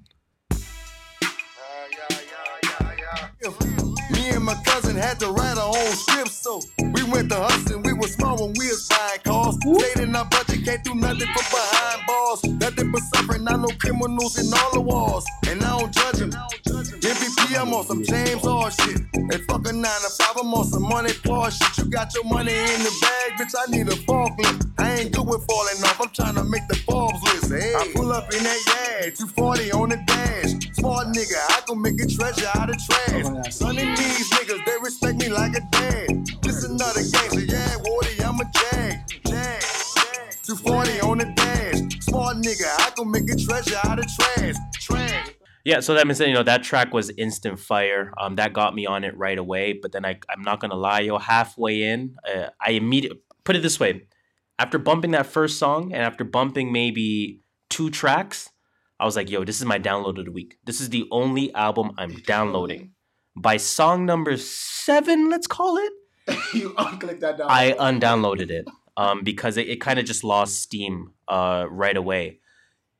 And my cousin had to write our own script, so we went to hustling. We was small when we was buying cars. Stayed in our budget, can't do nothing from behind bars. Nothing but suffering, not no criminals in all the walls. And I don't judge them. MVP, I'm on some James R shit. And fuck a nine to five, I'm on some money claw shit. You got your money in the bag, bitch. I need a forklift. I ain't good with falling off. I'm trying to make the Forbes list. Hey, I pull up in that yard, 240 on the dash. Smart nigga, I can make a treasure out of trash. Son of these niggas, they respect me like a dad. This another gangster, yeah, Woody, I'm a. Jag, jag. 240 on the dash. Smart nigga, I can make a treasure out of trash. Trash. Yeah, so that means that, you know that track was instant fire. Um, that got me on it right away. But then I, I'm not gonna lie, yo, halfway in, uh, I immediately put it this way: after bumping that first song and after bumping maybe two tracks, I was like, yo, this is my download of the week. This is the only album I'm downloading. By song number seven, let's call it, you unclick that down. I undownloaded it um, because it, it kind of just lost steam uh, right away.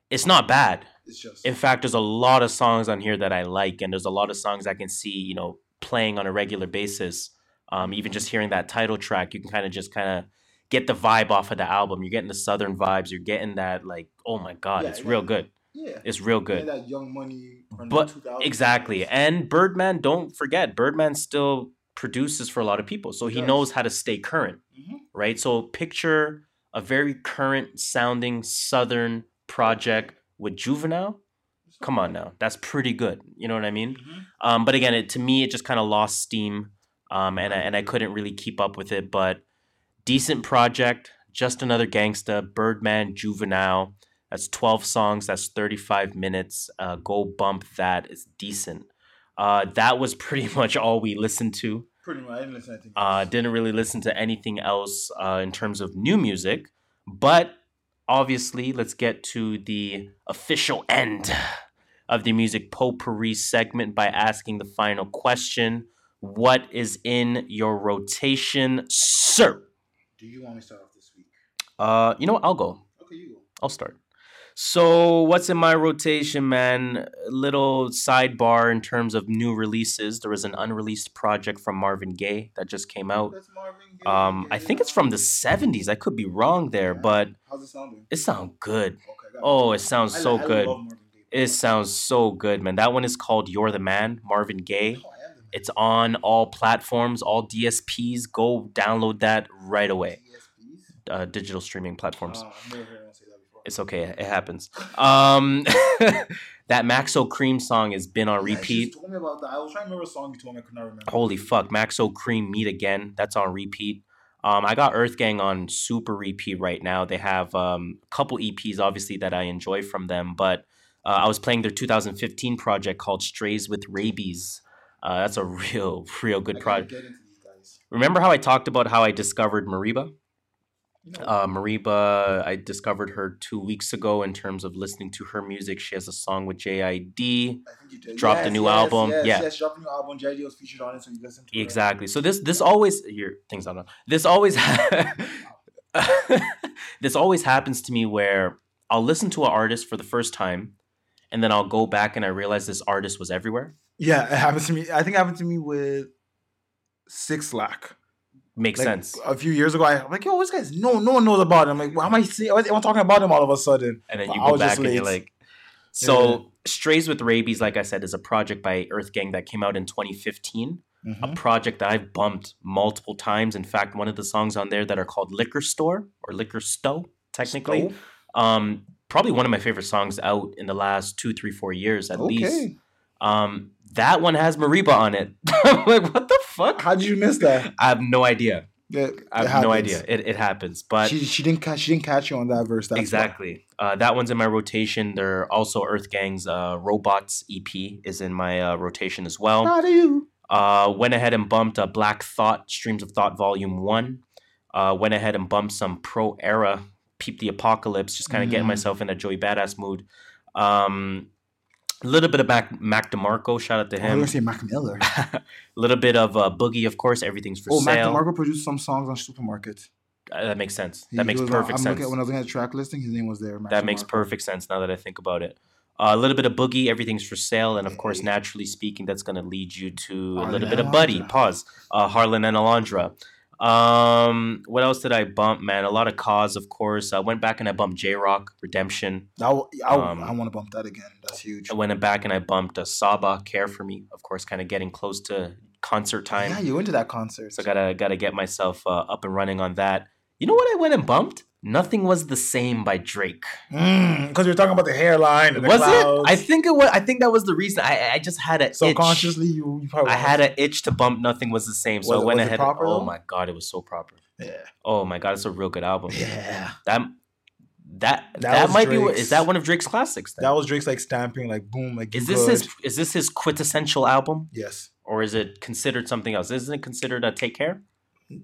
It's not bad. It's just In fact, there's a lot of songs on here that I like, and there's a lot of songs I can see, you know, playing on a regular basis. Um, even just hearing that title track, you can kind of just kind of get the vibe off of the album. You're getting the southern vibes. You're getting that like, oh my god, Yeah, it's yeah. real good. Yeah. It's real good. that young money. But exactly, and Birdman, don't forget, Birdman still produces for a lot of people, so He he knows how to stay current, Mhm. right? So picture a very current sounding southern project with Juvenile. Come on now, that's pretty good. You know what I mean? Mhm. Um, but again, it to me it just kind of lost steam, um, and I, and I couldn't really keep up with it. But decent project, just another gangsta, Birdman, Juvenile. That's twelve songs. That's thirty five minutes. Uh, go bump that. It's decent. Uh, that was pretty much all we listened to. Pretty much. I didn't listen to anything. Uh, didn't really listen to anything else uh, in terms of new music, but obviously, let's get to the official end of the music potpourri segment by asking the final question: What is in your rotation, sir? Do you want me to start off this week? Uh, you know what? I'll go. Okay, you go. I'll start. So, what's in my rotation, man? Little sidebar in terms of new releases. There was an unreleased project from Marvin Gaye that just came out. Gaye. Um, I think it's from the 70s. I could be wrong there, but How's it sounding? it sounds good. Okay, Oh, it. sounds so I good. love Gaye. It sounds so good, man. That one is called You're the Man, Marvin Gaye. Oh, I man. It's on all platforms, all DSPs. Go download that right away. Uh, digital streaming platforms. Oh, It's okay. It happens. Um, that Maxo Kream song has been on Yeah, repeat. told me about that. I was trying to remember a song you told me. I could not remember. Holy fuck, Maxo Kream Meet Again. That's on repeat. Um, I got Earth Gang on super repeat right now. They have um, a couple EPs, obviously, that I enjoy from them. But uh, I was playing their 2015 project called Strays with Rabies. Uh, that's a real, real good project. Get into these guys. Remember how I talked about how I discovered Mereba? Uh, Mereba, I discovered her two weeks ago in terms of listening to her music. She has a song with JID. I think you did. dropped a new yes, album. Yes, Yeah. yes, dropped a new album. JID was featured on it, so you listen to. Exactly. So this this always your things I don't know. This always this always happens to me where I'll listen to an artist for the first time, and then I'll go back and I realize this artist was everywhere. Yeah, it happens to me. I think it happened to me with Six Lack. Makes Like, sense. A few years ago, I, I'm like, yo, this guy's no, no one knows about him. Like, why am I seeing? Why am I talking about him all of a sudden? And then you go back just and you're like, so Strays with Rabies, like I said, is a project by Earth Gang that came out in 2015. A Mhm. project that I've bumped multiple times. In fact, one of the songs on there that are called Liquor Store or Liquor Stow, technically. Stove? Um, probably one of my favorite songs out in the last two, three, four years at least. Um, that one has Mereba on it. I'm like, what the fuck? How did you miss that? I have no idea. Yeah, I it have no idea. It, it happens, but she she didn't catch she didn't catch you on that verse. Exactly. Uh, that one's in my rotation. There also Earth Gang's uh, Robots EP is in my uh, rotation as well. Proud of you. Uh, went ahead and bumped uh, Black Thought, Streams of Thought Volume 1. Uh, went ahead and bumped some Pro Era peep the apocalypse, just kind of getting Mm. myself in that Joey Badass mood. Um, a little bit of Mac, Mac DeMarco, shout out to Oh, him. gonna say Mac Miller. A little bit of uh, Boogie, of course. Everything's for sale. oh, Mac. DeMarco produced some songs on Supermarket. Uh, that makes sense. He That makes on- perfect I'm sense. Looking, when I was looking at the track listing, his name was there. Mac That makes perfect sense now that I think about it. Uh, a little bit of boogie, everything's for sale, and of course, Hey. naturally speaking, that's going to lead you to a little bit of Buddy. Pause. Uh, Harlan and Alondra. Um, what else did I bump, man? A lot of cause, of course. I went back and I bumped Jay Rock Redemption. W- I, Um, I want to bump that again. That's huge. I went back and I bumped uh, Saba Care for Me. Of course, kind of getting close to concert time. Yeah, you went to that concert. So gotta gotta get myself uh, up and running on that. You know what I went and bumped? Nothing was the same by Drake. Mm, because you're talking about the hairline and the was clouds. it? I think it was. I think that was the reason. I I just had a subconsciously Itch. you, you probably I had an itch to bump. Nothing was the same. So Was I it- went ahead. proper, oh my god, it was so proper. yeah Oh my god, it's a real good album. yeah. That that That that, might be. what- Is that one of Drake's classics? Then? That was Drake's like stamping like boom like Is this his? Is this his quintessential album, Yes. or is it considered something else? Isn't it considered a Take Care?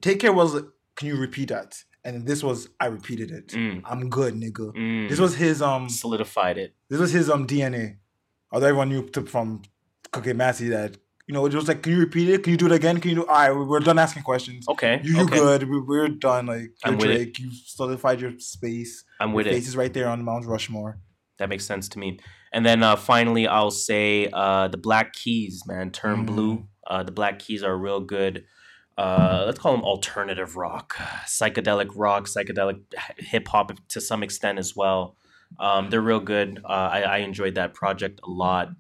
Take care was can you repeat that? And this was I repeated it. Mm. I'm good, nigga. Mm. This was his um solidified it. this was his um DNA. Although everyone knew to, from Cookie Massey that you know it was like, can you repeat it? Can you do it again? Can you do? All right, we're done asking questions. Okay, You, you okay. good? We, we're done. Like I'm. Drake. You solidified your space. I'm Your with face it. is right there on Mount Rushmore. That makes sense to me. And then uh, finally, I'll say uh, the Black Keys, man. Turn Mm. Blue. Uh, the Black Keys are real good. Uh, let's call them alternative rock, psychedelic rock, psychedelic hip hop to some extent as well. Um, they're real good. Uh, I, I enjoyed that project a lot.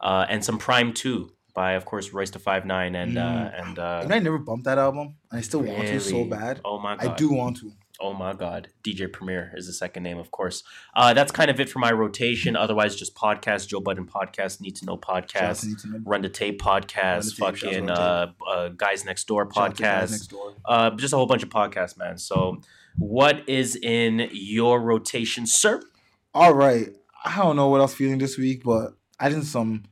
Uh, and some PRhyme 2 by, of course, Royce da Five Nine and uh, Mm. and uh, and I never bumped that album. I still want to so bad. Oh my god! I do want to. Oh my God. DJ Premier is the second name, of course. Uh, that's kind of it for my rotation. Otherwise, just podcast, Joe Budden podcast, Need to Know podcast, to to Know. Run the Tape podcast, fucking uh, uh, Guys Next Door Guys podcast. Next Door. Uh, just a whole bunch of podcasts, man. So, what is in your rotation, sir? All right. I don't know what else feeling this week, but I did some.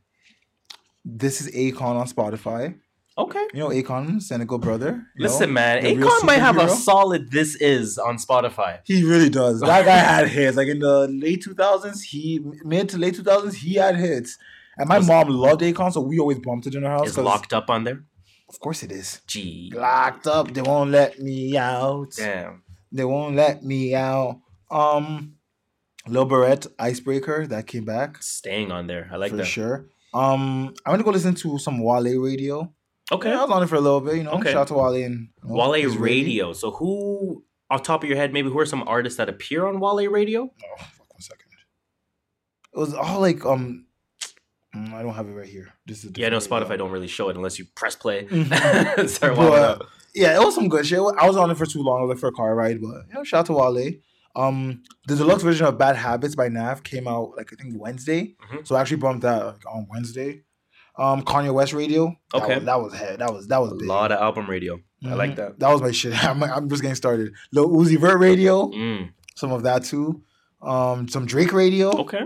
This is Akon on Spotify. Okay. You know Akon, Senegal brother. Listen, know, man. Akon might have a solid This Is on Spotify. He really does. That guy had hits. Like in the late two thousands, he mid to late two thousands, he had hits. And my Was- mom loved Akon, so we always bumped it in our house. Is locked up on there? Of course it is. Gee. Locked up. They won't let me out. Damn. They won't let me out. Um, Lil Barrett, Icebreaker, that came back Staying on there. I like for that. sure. Um, I'm gonna go listen to some Wale radio. Okay. Yeah, I was on it for a little bit, you know. Okay. Shout out to Wale and know, Wale his Radio. So who, off top of your head, maybe who are some artists that appear on Wale Radio? Oh, fuck one second. It was all like um, mm, I don't have it right here. This is Yeah, no, Spotify radio. don't really show it unless you press play. Mhm. Start But, up. yeah, it was some good shit. I was on it for too long, I was like for a car ride, but you know, shout out to Wale. Um, the deluxe version of Bad Habits by Nav came out like I think Wednesday, Mhm. so I actually bumped that like, on Wednesday. Um, Kanye West Radio. that Okay. was, that was. That was that was A big. lot of album radio. I like Mhm. that. That was my shit. I'm, I'm just getting started. Lil Uzi Vert Radio, Mm, some of that too. Um, some Drake Radio, okay.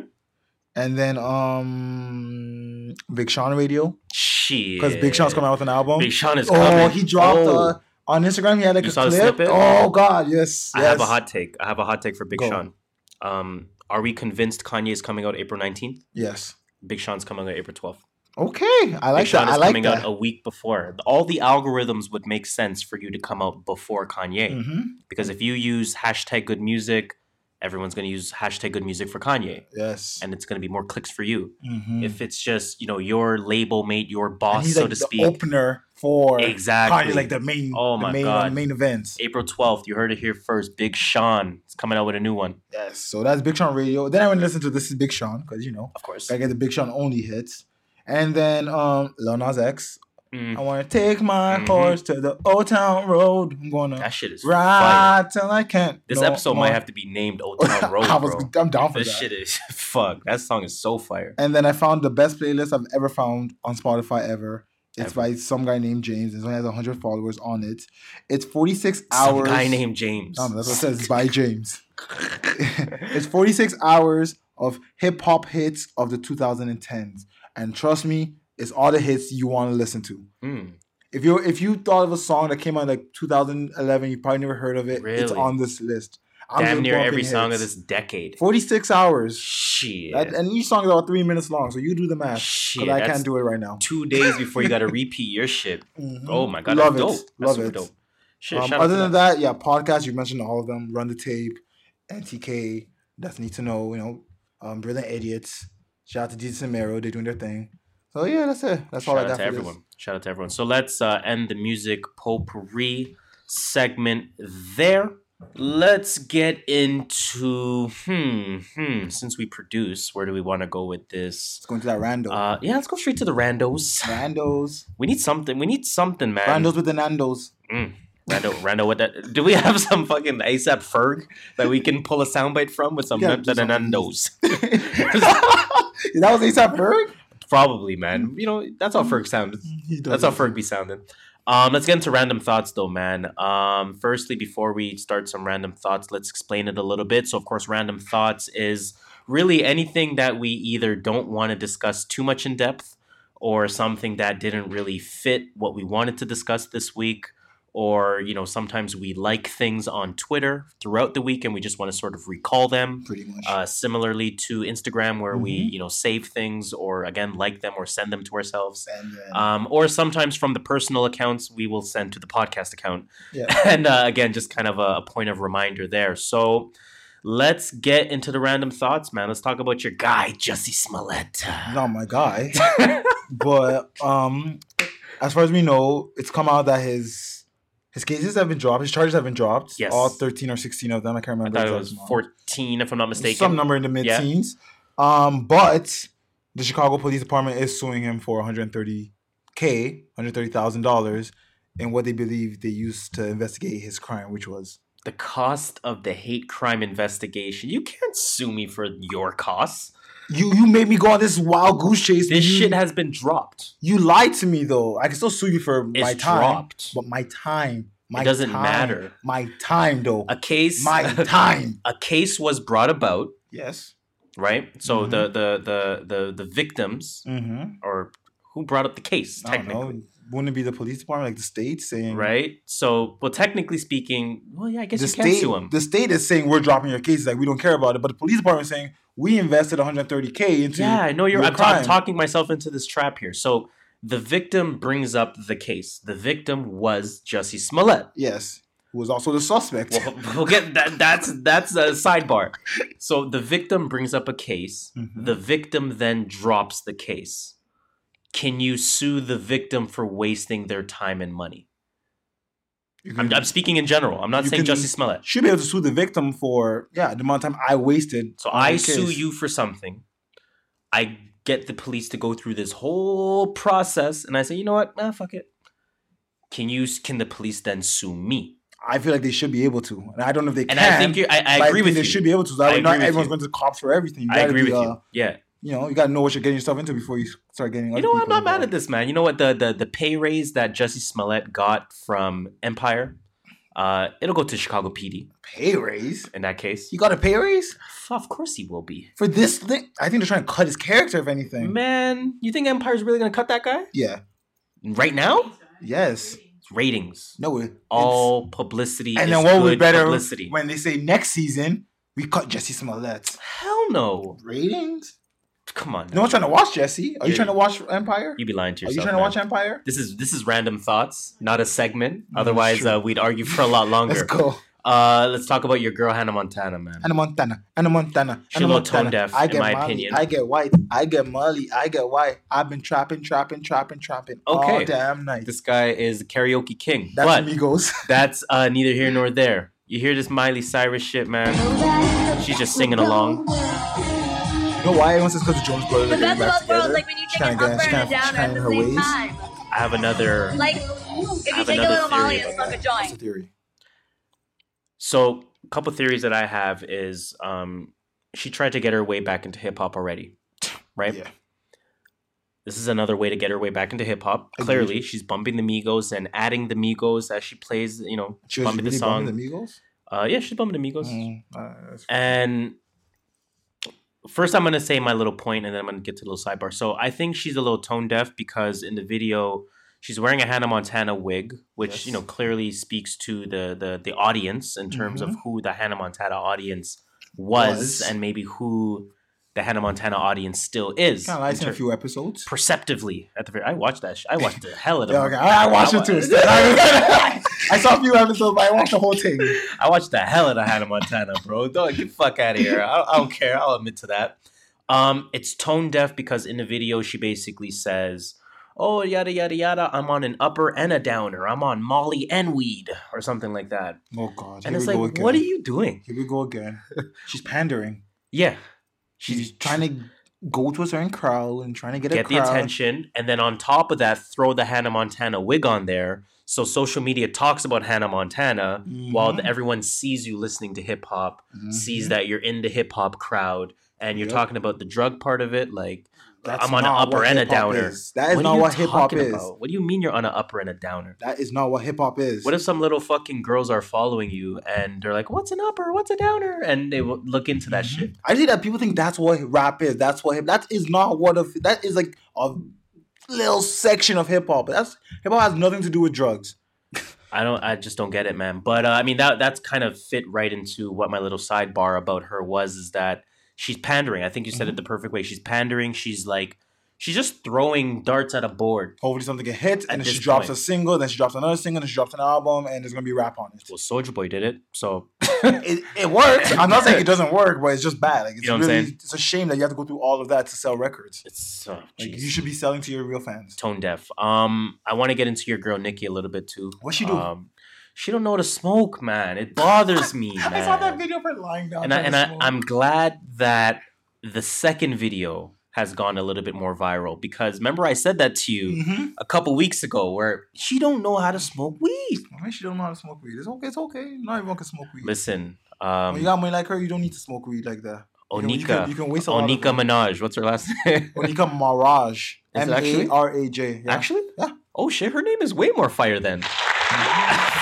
and then um, Big Sean Radio Shit. because Big Sean's coming out with an album. Big Sean is coming. oh, he dropped Oh, uh, on Instagram. He had like You a clip. Oh God, yes, I yes. have a hot take. I have a hot take for Big Go. Sean. Um, are we convinced Kanye is coming out April 19th? Yes. Big Sean's coming out April 12th. Okay, I like Big Sean that. is I like coming that. out a week before. All the algorithms would make sense for you to come out before Kanye. hmm Because if you use hashtag good music, everyone's going to use hashtag good music for Kanye. Yes. And it's going to be more clicks for you. Mhm. If it's just, you know, your label mate, your boss, so like to the speak. opener for Exactly. Kanye, like the main, Oh my main, God. main events. April 12th, you heard it here first. Big Sean is coming out with a new one. Yes. So that's Big Sean Radio. Then I went to listen to This Is Big Sean because you know Of course. I get the Big Sean only hits. And then um Lil Nas X. Mm, I want to take my Mhm. horse to the Old Town Road. I'm gonna that shit is fire. ride till I can't. This no episode might have to be named Old Town Road, I was, bro. I'm down for that. This that. shit is fuck. That song is so fire. And then I found the best playlist I've ever found on Spotify ever. It's Ever. by some guy named James. It only has 100 followers on it. It's 46 Some hours. guy named James. No, that's what it says. It's by James. it's 46 hours of hip hop hits of the 2010s. And trust me, it's all the hits you want to listen to. Mm, If you if you thought of a song that came out in like 2011, you probably never heard of it. It's on this list. I'm Damn near every bumping song of this decade. 46 hours. Shit. That- and each song is about three minutes long, so you do the math. Shit. I can't do it right now. Two days before you got to repeat your shit. Mhm. Oh my god, Love that's it. dope. That's Love it. dope. Shit, Um, shout out other than that, yeah, podcasts, you mentioned all of them. Run the Tape, NTK, That's Need to Know, you know, um, Brilliant Idiots. Shout out to Desus and Mero, they're doing their thing. So yeah, that's it. That's all I Shout got out to for everyone. Shout out to everyone. So let's uh, end the music potpourri segment there. Let's get into hmm hmm. Since we produce, where do we want to go with this? Let's go into that rando. Uh, yeah, let's go straight to the randos. Randos. We need something. We need something, man. Randos with the Nandos. Mm. Rando, Rando, what that? Do we have some fucking ASAP Ferg that we can pull a soundbite from with some Yeah, yeah, just some- nandos? that was ASAP Ferg? Probably, man. You know, that's how Ferg sounded. That's how it. Ferg be sounding. Um, let's get into random thoughts though, man. Um, firstly, before we start some random thoughts, let's explain it a little bit. So, of course, random thoughts is really anything that we either don't want to discuss too much in depth, or something that didn't really fit what we wanted to discuss this week, or you know, sometimes we like things on Twitter throughout the week and we just want to sort of recall them. Pretty much. Uh, similarly to Instagram, where we Mhm. you know save things or again like them or send them to ourselves. and then, Um, or sometimes from the personal accounts, we will send to the podcast account. yeah. And uh, again, just kind of a, a point of reminder there. So let's get into the random thoughts, man. Let's talk about your guy, Jussie Smollett. Not my guy. but um as far as we know, it's come out that his his cases have been dropped. His charges have been dropped. Yes. All 13 or 16 of them. I can't remember. I thought it was 14, if I'm not mistaken. Some number in the mid Yeah. teens. Um, but the Chicago Police Department is suing him for 130k, 130 thousand dollars, in what they believe they used to investigate his crime, which was The cost of the hate crime investigation. You can't sue me for your costs. You. You made me go on this wild goose chase. This you, shit has been dropped. you lied to me though. I can still sue you for my It's time, dropped. but my time, my doesn't time, matter. My time though, A case. my time. a case was brought about, Yes. right? So Mhm. the, the the the the victims Mm-hmm. or who brought up the case I don't technically. know. Wouldn't it be the police department, like the state, saying right? So, well, technically speaking, well, yeah, I guess The you can state, sue him. the state is saying we're dropping your cases, like we don't care about it. But the police department is saying we invested 130k into. yeah, I know you're. your I'm, ta- I'm talking myself into this trap here. So, the victim brings up the case. The victim was Jussie Smollett. Yes, who was also the suspect. Well, we'll get that. That's that's a sidebar. So the victim brings up a case. Mhm. The victim then drops the case. Can you sue the victim for wasting their time and money? I'm, I'm speaking in general. I'm not saying can- Jussie Smollett. should be able to sue the victim for yeah the amount of time I wasted. So I sue case. you for something. I get the police to go through this whole process, and I say, you know what? Nah, fuck it. Can you? Can the police then sue me? I feel like they should be able to, and I don't know if they And can. I think you. I, I agree think with they you. should be able to. So that I not everyone's you. going to cops for everything. You I agree be, with uh, you. Yeah. You know, you got to know what you're getting yourself into before you start getting. You know, I'm not mad at this, man. You know what? The the the pay raise that Jussie Smollett got from Empire, uh, it'll go to Chicago PD Pay raise. in that case. You got a pay raise Of course he will be. for this thing. I think they're trying to cut his character, if anything. Man, you think Empire's really gonna cut that guy Yeah. right now? Yes. It's ratings, No. It, all publicity, And is then what good better publicity. when they say next season we cut Jussie Smollett Hell no! ratings? Come on, No one's trying to watch Jussie. Are you trying to watch Empire? You'd be lying to yourself. Are you trying to watch Empire? This is this is random thoughts, not a segment. Mm, Otherwise, uh, we'd argue for a lot longer. Let's go. Uh, let's talk about your girl Hannah Montana, man. Hannah Montana. Anna Montana. She a Anna little tone deaf, I in get my Molly, opinion. I get white. I get Molly. I get white. I've been trapping, trapping, trapping, trapping okay. all damn night. This guy is karaoke king. That's but amigos. that's uh, neither here nor there. You hear this Miley Cyrus shit, man? She's just singing along. You know why? Everyone says because the Jonas Brothers The are getting best of back both worlds, like when you take an up and she's a trying, down at in the her same ways. time. I have another. Like, if you take a another little Molly and smoke a That's the joint. theory. So, a couple theories that I have is um, she tried to get her way back into hip hop already, right? Yeah. This is another way to get her way back into hip hop. Agreed. Clearly, she's bumping the Migos and adding the Migos as she plays. You know, She was bumping really the song. bumping the Migos? uh, yeah, she's bumping the Migos. Mm, uh, And first, I'm gonna say my little point, and then I'm gonna get to the little sidebar. So I think she's a little tone deaf because in the video She's wearing a Hannah Montana wig, which you know clearly speaks to the the the audience in terms of Mhm. who the Hannah Montana audience was, Was. and maybe who the Hannah Montana audience still is. Kind of in lies in a few episodes. perceptively at the very. I watched that. Sh- I watched the hell out of Yeah, it. okay. I, I watched it too. I, I saw a few episodes, but I watched the whole thing. I watched the hell out of Hannah Montana, bro. Don't get fuck out of here. I, I don't care. I'll admit to that. Um, it's tone deaf because in the video she basically says, "Oh yada yada yada. I'm on an upper and a downer. I'm on Molly and weed or something like that." Oh God! And it's like, what are you doing? Here we go again. She's pandering. Yeah, She's trying to go to a certain crowd and trying to get, a get the attention, and then on top of that, throw the Hannah Montana wig on there. So social media talks about Hannah Montana while Mhm. the, everyone sees you listening to hip hop. sees Mhm. that you're in the hip hop crowd and you're Yep. talking about the drug part of it, like That's I'm on an upper and a downer. is. That is What not what hip hop is. about? What do you mean you're on an upper and a downer? That is not what hip hop is. What if some little fucking girls are following you and they're like, "What's an upper? What's a downer?" and they will look into that Mhm. shit. I see that people think that's what rap is. That's what hip. That is not what. A, that is like a little section of hip hop. That's hip hop has nothing to do with drugs. I don't. I just don't get it, man. But uh, I mean, that that's kind of fit right into what my little sidebar about her was. Is that she's pandering? I think you said Mm-hmm. it the perfect way. She's pandering. She's like, she's just throwing darts at a board. Hopefully something get hit, and then she drops point. a single, then she drops another single, then she drops an album, and there's gonna be rap on it. Well, Soulja Boy did it, so it, it works. I'm not saying it doesn't work, but it's just bad. Like it's You know what I'm really, it's a shame that you have to go through all of that to sell records. it's uh, Like you should be selling to your real fans. tone deaf. Um, I want to get into your girl Nikki a little bit too. What she do? Um, she don't know to smoke, man. It bothers me, man. I saw that video for lying down. and I, and I, I'm glad that the second video has gone a little bit more viral because remember I said that to you Mhm. a couple weeks ago where she don't know how to smoke weed. Why she don't know how to smoke weed? It's okay. It's okay. Not everyone can smoke weed. Listen, when um, you got money like her, you don't need to smoke weed like that. Can- you Onika, can- you can waste a Onika. Minaj. What's her last name? Onika Maraj. Is actually? A R A J. Yeah. Actually, Oh shit, her name is way more fire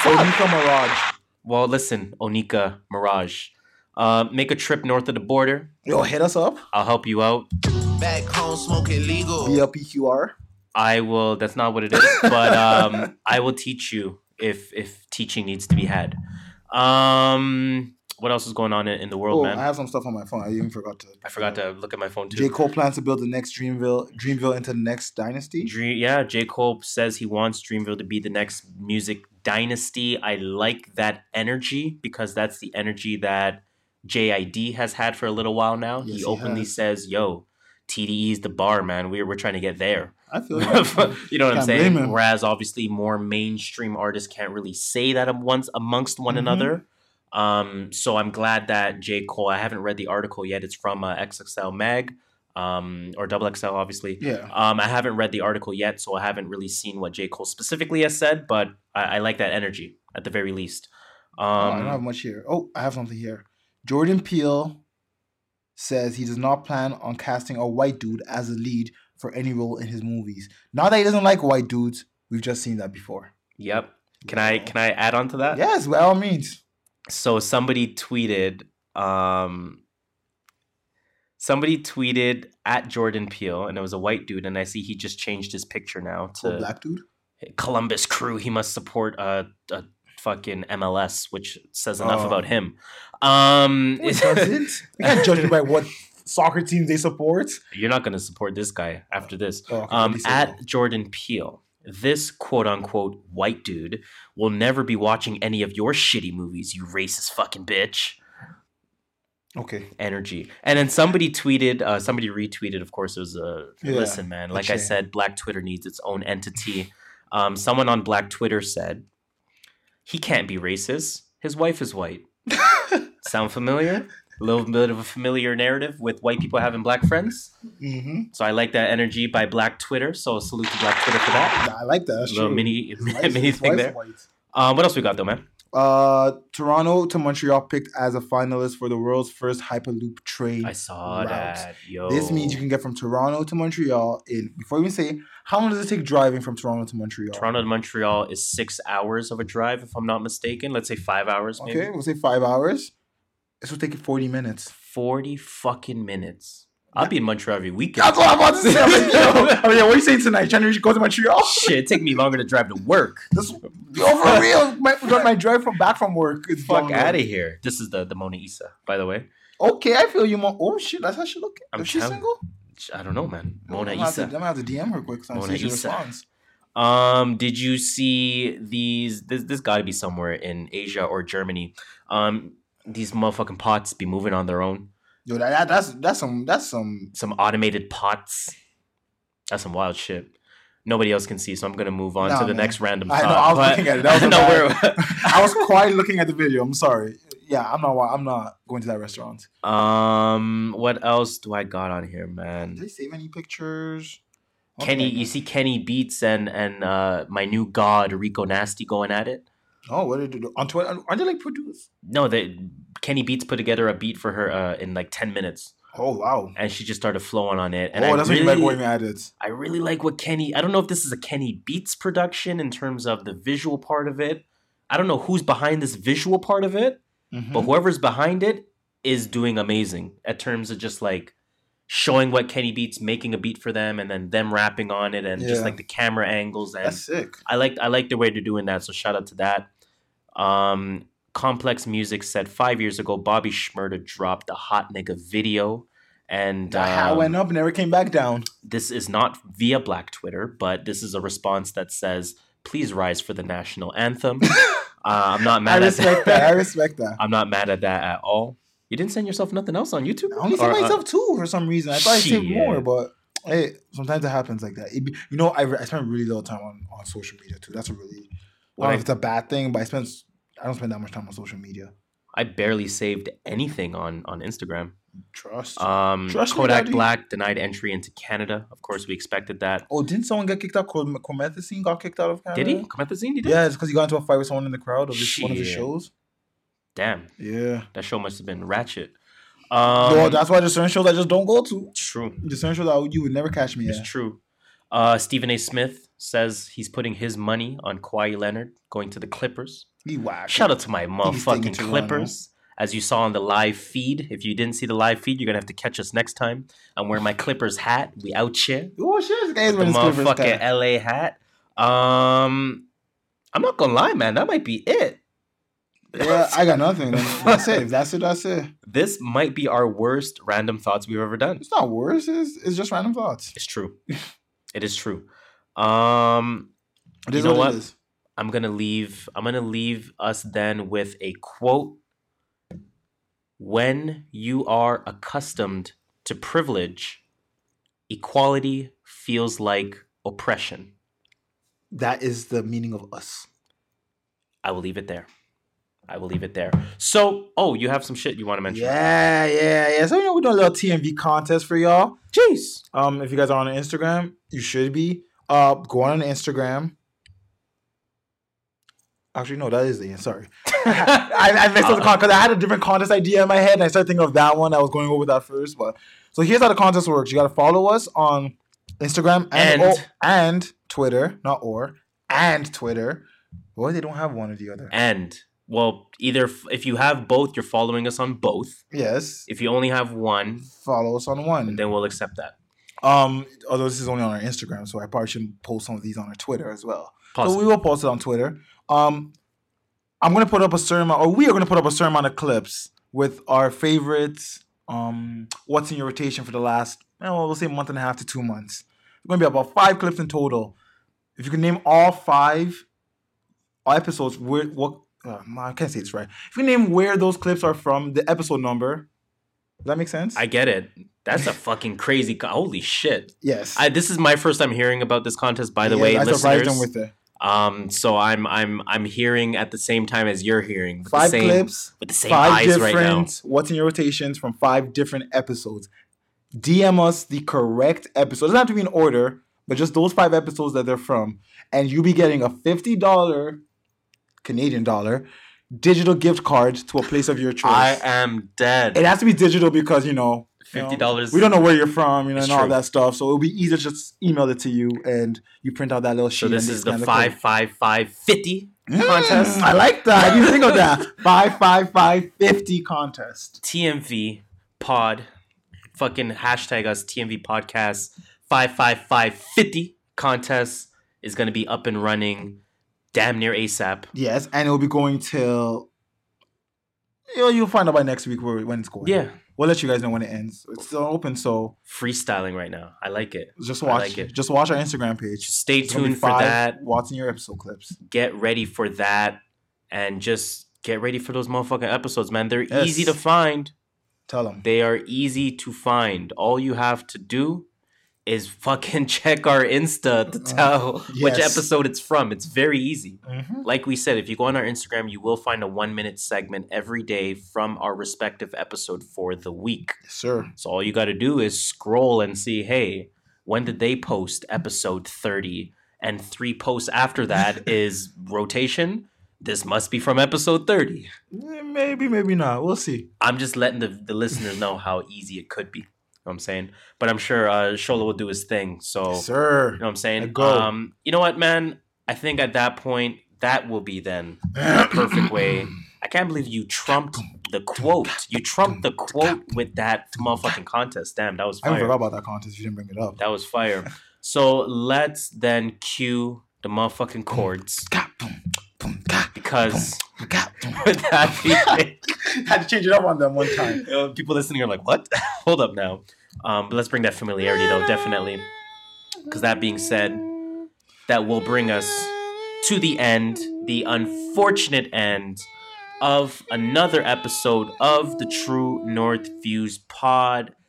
then. Onika Mirage. Well, listen, Onika Mirage. Uh, make a trip north of the border. Yo, hit us up. I'll help you out. Back home smoking legal. BLPQR. I will. That's not what it is, but um, I will teach you if if teaching needs to be had. Um, what else is going on in, in the world, Oh, man? I have some stuff on my phone. I even forgot to. I forgot to look at my phone too. J. Cole plans to build the next Dreamville, Dreamville into the next dynasty. Dream, yeah, J. Cole says he wants Dreamville to be the next music dynasty. I like that energy because that's the energy that JID has had for a little while now. Yes, he he openly has. says, "Yo, TDE is the bar, man. We're we're trying to get there." I feel you. you know what I'm saying? Whereas obviously more mainstream artists can't really say that am- once amongst one Mhm. another. Um, so I'm glad that J. Cole. I haven't read the article yet. It's from uh, XXL Mag, um, or Double XL, obviously. Yeah. Um, I haven't read the article yet, so I haven't really seen what J. Cole specifically has said, but I, I like that energy at the very least. Oh, I don't Um, have much here. Oh, I have something here. Jordan Peele says he does not plan on casting a white dude as a lead for any role in his movies. Not that he doesn't like white dudes. We've just seen that before. yep. Can I can I add on to that? Yes, by all means. So somebody tweeted um somebody tweeted at jordan peele and it was a white dude and i see he just changed his picture now To to black dude. columbus crew he must support a, a fucking mls which says enough Oh. about him um it doesn't. You can't judge me by what soccer teams they support. you're not going to support this guy after this Oh, um did he say at jordan peele this quote unquote white dude will never be watching any of your shitty movies you racist fucking bitch Okay. energy. And then somebody tweeted, uh, somebody retweeted. Of course, it was a Yeah, listen, man. Like I said, Black Twitter needs its own entity. Um, someone on Black Twitter said he can't be racist. His wife is white. Sound familiar? A little bit of a familiar narrative with white people having black friends. Mm-hmm. So I like that energy by Black Twitter. So salute to Black Twitter for that. I like that. That's little true. mini mini thing there. Um, what else we got though, man? Uh, Toronto to Montreal picked as a finalist for the world's first Hyperloop train. I saw route. that. Yo, This means you can get from Toronto to Montreal in. Before we even say, how long does it take driving from Toronto to Montreal? Toronto to Montreal is six hours of a drive, if I'm not mistaken. Let's say five hours, maybe. Okay, we'll say five hours. This will take you forty minutes. 40 fucking minutes. I'll be in Montreal every weekend. That's what I'm about to say. I'm like, yo, oh yeah, what are you saying tonight? Trying to go to Montreal? Shit, it take me longer to drive to work. This, yo, for real. My, my drive from back from work is Fuck out of here. This is the the Mona Isa, by the way. Okay, I feel you more. Oh shit, that's how she look. I'm Is she single? I don't know, man. Mona I'm gonna have to- I'm gonna have to DM her quick. So I Mona see she responds. Um, did you see these? This this got to be somewhere in Asia or Germany. Um, these motherfucking pots be moving on their own. Yo, that, that, that's that's some that's some. Some automated pots. That's some wild shit. Nobody else can see, so I'm gonna move on Nah, to the man. next random. I know, thought, I was but- looking at it. That was no, bad- I was quietly looking at the video. I'm sorry. Yeah, I'm not. I'm not going to that restaurant. Um, what else do I got on here, man? Did they save any pictures? Kenny, Okay. you see Kenny Beats and and uh my new god Rico Nasty going at it. Oh, what did they do on Twitter? Are they like produced? No, they Kenny Beats put together a beat for her uh in like ten minutes, Oh wow. and she just started flowing on it. And oh, I that's really, what you like going at it. I really like what Kenny. I don't know if this is a Kenny Beats production in terms of the visual part of it. I don't know who's behind this visual part of it, Mhm. but whoever's behind it is doing amazing at terms of just like showing what Kenny Beats making a beat for them and then them rapping on it and just like the camera angles and That's sick. I like I like the way they're doing that. So shout out to that. Um, Complex Music said five years ago Bobby Shmurda dropped a hot nigga video, and That hat um, went up and never came back down. this is not via Black Twitter, but this is a response that says, "Please rise for the national anthem." uh, I'm not I mad at respect that. I respect that. I'm not mad at that at all. You didn't send yourself nothing else on YouTube. I only sent uh, myself two for some reason. I thought I saved more, but hey, sometimes it happens like that. It be, you know, I, I spend really little time on, on social media too. That's a really, I don't know if it's a bad thing, but I spend I don't spend that much time on social media. I barely saved anything on on Instagram. Trust. Um, Trust Kodak. Black denied entry into Canada. Of course, we expected that. oh, didn't someone get kicked out? Comethazine got kicked out of Canada. Did he? Comethazine? He did? Yeah, it's because he got into a fight with someone in the crowd of his, one of his shows. Damn, Yeah. that show must have been ratchet. Um, Yo, that's why there's certain shows I just don't go to. true. There's certain shows that you would never catch me at. It's true. Uh, Stephen A. Smith says he's putting his money on Kawhi Leonard going to the Clippers. Shout out to my motherfucking Clippers. As you saw on the live feed, if you didn't see the live feed, you're gonna have to catch us next time. I'm wearing my Clippers hat. We out here. Oh shit, this guy's The motherfucking. LA hat. Um, I'm not gonna lie, man. That might be it. Yeah, I got nothing. That's it. If that's it, that's it. This might be our worst random thoughts we've ever done. It's not worse. It's, it's just random thoughts. It's true. it is true. Um, It You know what, what? I'm gonna leave. I'm gonna leave us then with a quote. When you are accustomed to privilege, equality feels like oppression. That is the meaning of us. I will leave it there. I will leave it there. So, oh, you have some shit you want to mention? Yeah, yeah, yeah. So you know we're doing a little TMV contest for y'all. Jeez. Um, if you guys are on Instagram, you should be. Uh, go on Instagram. Actually, no, that is the end. Sorry, I, I messed up the contest because I had a different contest idea in my head, and I started thinking of that one. I was going over that first, but so here's how the contest works: you got to follow us on Instagram and And- oh, and Twitter, not or and Twitter. Boy, they don't have one or the other. And well, either f- if you have both, you're following us on both. Yes, If you only have one, follow us on one. And then we'll accept that. Um, although this is only on our Instagram, so I probably shouldn't post some of these on our Twitter as well. So we will post it on Twitter. Um, I'm gonna put up a certain amount, or we are gonna put up a certain amount of clips with our favorites. Um, what's in your rotation for the last? Well, we'll say month and a half to two months. It's gonna be about five clips in total. If you can name all five episodes, where what? Uh, I can't say it's right. If you name where those clips are from, the episode number. Does that make sense? I get it. That's a fucking crazy. Co- Holy shit! yes. I, this is my first time hearing about this contest. By the Yeah, way, I surprised them listeners. with it. Um, so I'm I'm I'm hearing at the same time as you're hearing. With Five the same, clips. with the same five eyes different right now. what's in your rotations from five different episodes. DM us the correct episode. It doesn't have to be in order, but just those five episodes that they're from, and you'll be getting a fifty dollar Canadian dollar digital gift card to a place of your choice. I am dead. it has to be digital because you know you know, $50 We don't know where you're from, you know, It's and all true. that stuff. So it'll be easier just email it to you, and you print out that little sheet. so this is the five five five fifty contest. I like that. Didn't think of that. Five five five fifty contest. TMV pod fucking hashtag us TMV podcast five five five fifty contest is gonna be up and running, damn near ASAP. Yes, and it'll be going till. You know, you'll find out by next week where when it's going. Yeah, we'll let you guys know when it ends. It's still open, so freestyling right now. I like it. just watch. like it. Just watch our Instagram page. Stay tuned for that. Watching your episode clips. Get ready for that, and just get ready for those motherfucking episodes, man. They're Yes. easy to find. Tell them. They are easy to find. All you have to do is fucking check our Insta to tell which Uh, yes. episode it's from. It's very easy. Mhm. Like we said, if you go on our Instagram, you will find a one minute segment every day from our respective episode for the week. Yes, sir. So all you got to do is scroll and see, hey, when did they post episode 30? And three posts after that is rotation. This must be from episode 30. Eh, Maybe, maybe not. We'll see. I'm just letting the, the listeners know how easy it could be. Know what I'm saying? But I'm sure uh, Shola will do his thing. So, sir. you know what I'm saying? Go. Um, you know what, man? I think at that point, that will be then the perfect way. I can't believe you trumped the quote. You trumped the quote with that motherfucking contest. Damn, that was I even forgot about that contest. You didn't bring it up. That was fire. So let's then cue the motherfucking chords because with that Had to change it up on them one time. people listening are like, "What? Hold up now." Um, but let's bring that familiarity though, definitely. Because that being said, that will bring us to the end, the unfortunate end of another episode of the True North Views podcast.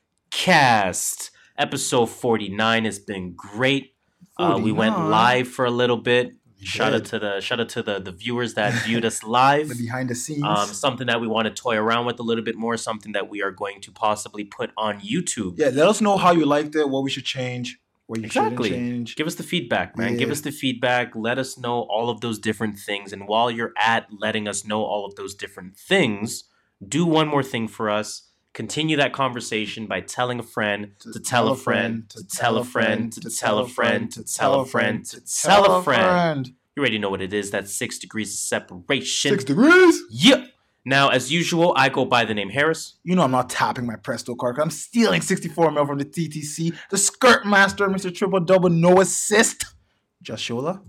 Episode 49 has been great. Uh, we went live for a little bit. Shout out to the shout out to the, the viewers that viewed us live. The behind the scenes. Um, something that we want to toy around with a little bit more, something that we are going to possibly put on YouTube. yeah, let us know how you liked it, what we should change, what you Exactly. change. Give us the feedback, man. Give us the feedback. Let us know all of those different things. And while you're at letting us know all of those different things, do one more thing for us. Continue that conversation by telling a friend to tell a friend to tell a friend to tell a friend to tell a friend to tell a friend. You already know what it is. That's six degrees of separation. Six degrees. Yep. Now, as usual, I go by the name Harris. You know I'm not tapping my Presto card. I'm stealing 64 mil from the TTC. The skirt master, Mr. Triple Double, no assist. Just Shola.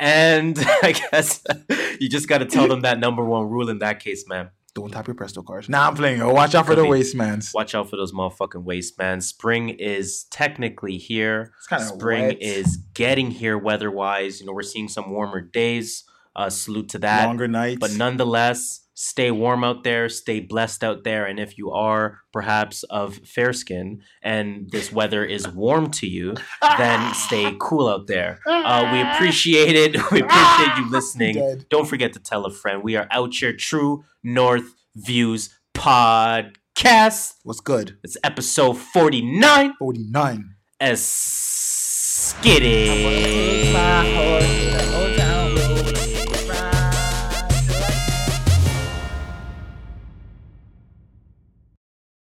And I guess you just got to tell them that number one rule in that case, man. Don't tap your Presto cards. Now I'm playing. Yo, watch out for the be. wastemans. Watch out for those motherfucking waste, man. Spring is technically here. It's kinda Spring wet. is getting here weather wise. You know, we're seeing some warmer days. Uh, salute to that. Longer nights. But nonetheless, stay warm out there, stay blessed out there. And if you are perhaps of fair skin and this weather is warm to you, then stay cool out there. Uh, we appreciate it. We appreciate you listening. Don't forget to tell a friend. We are out here, True North Views Podcast. What's good? It's episode 49. 49. As skitty.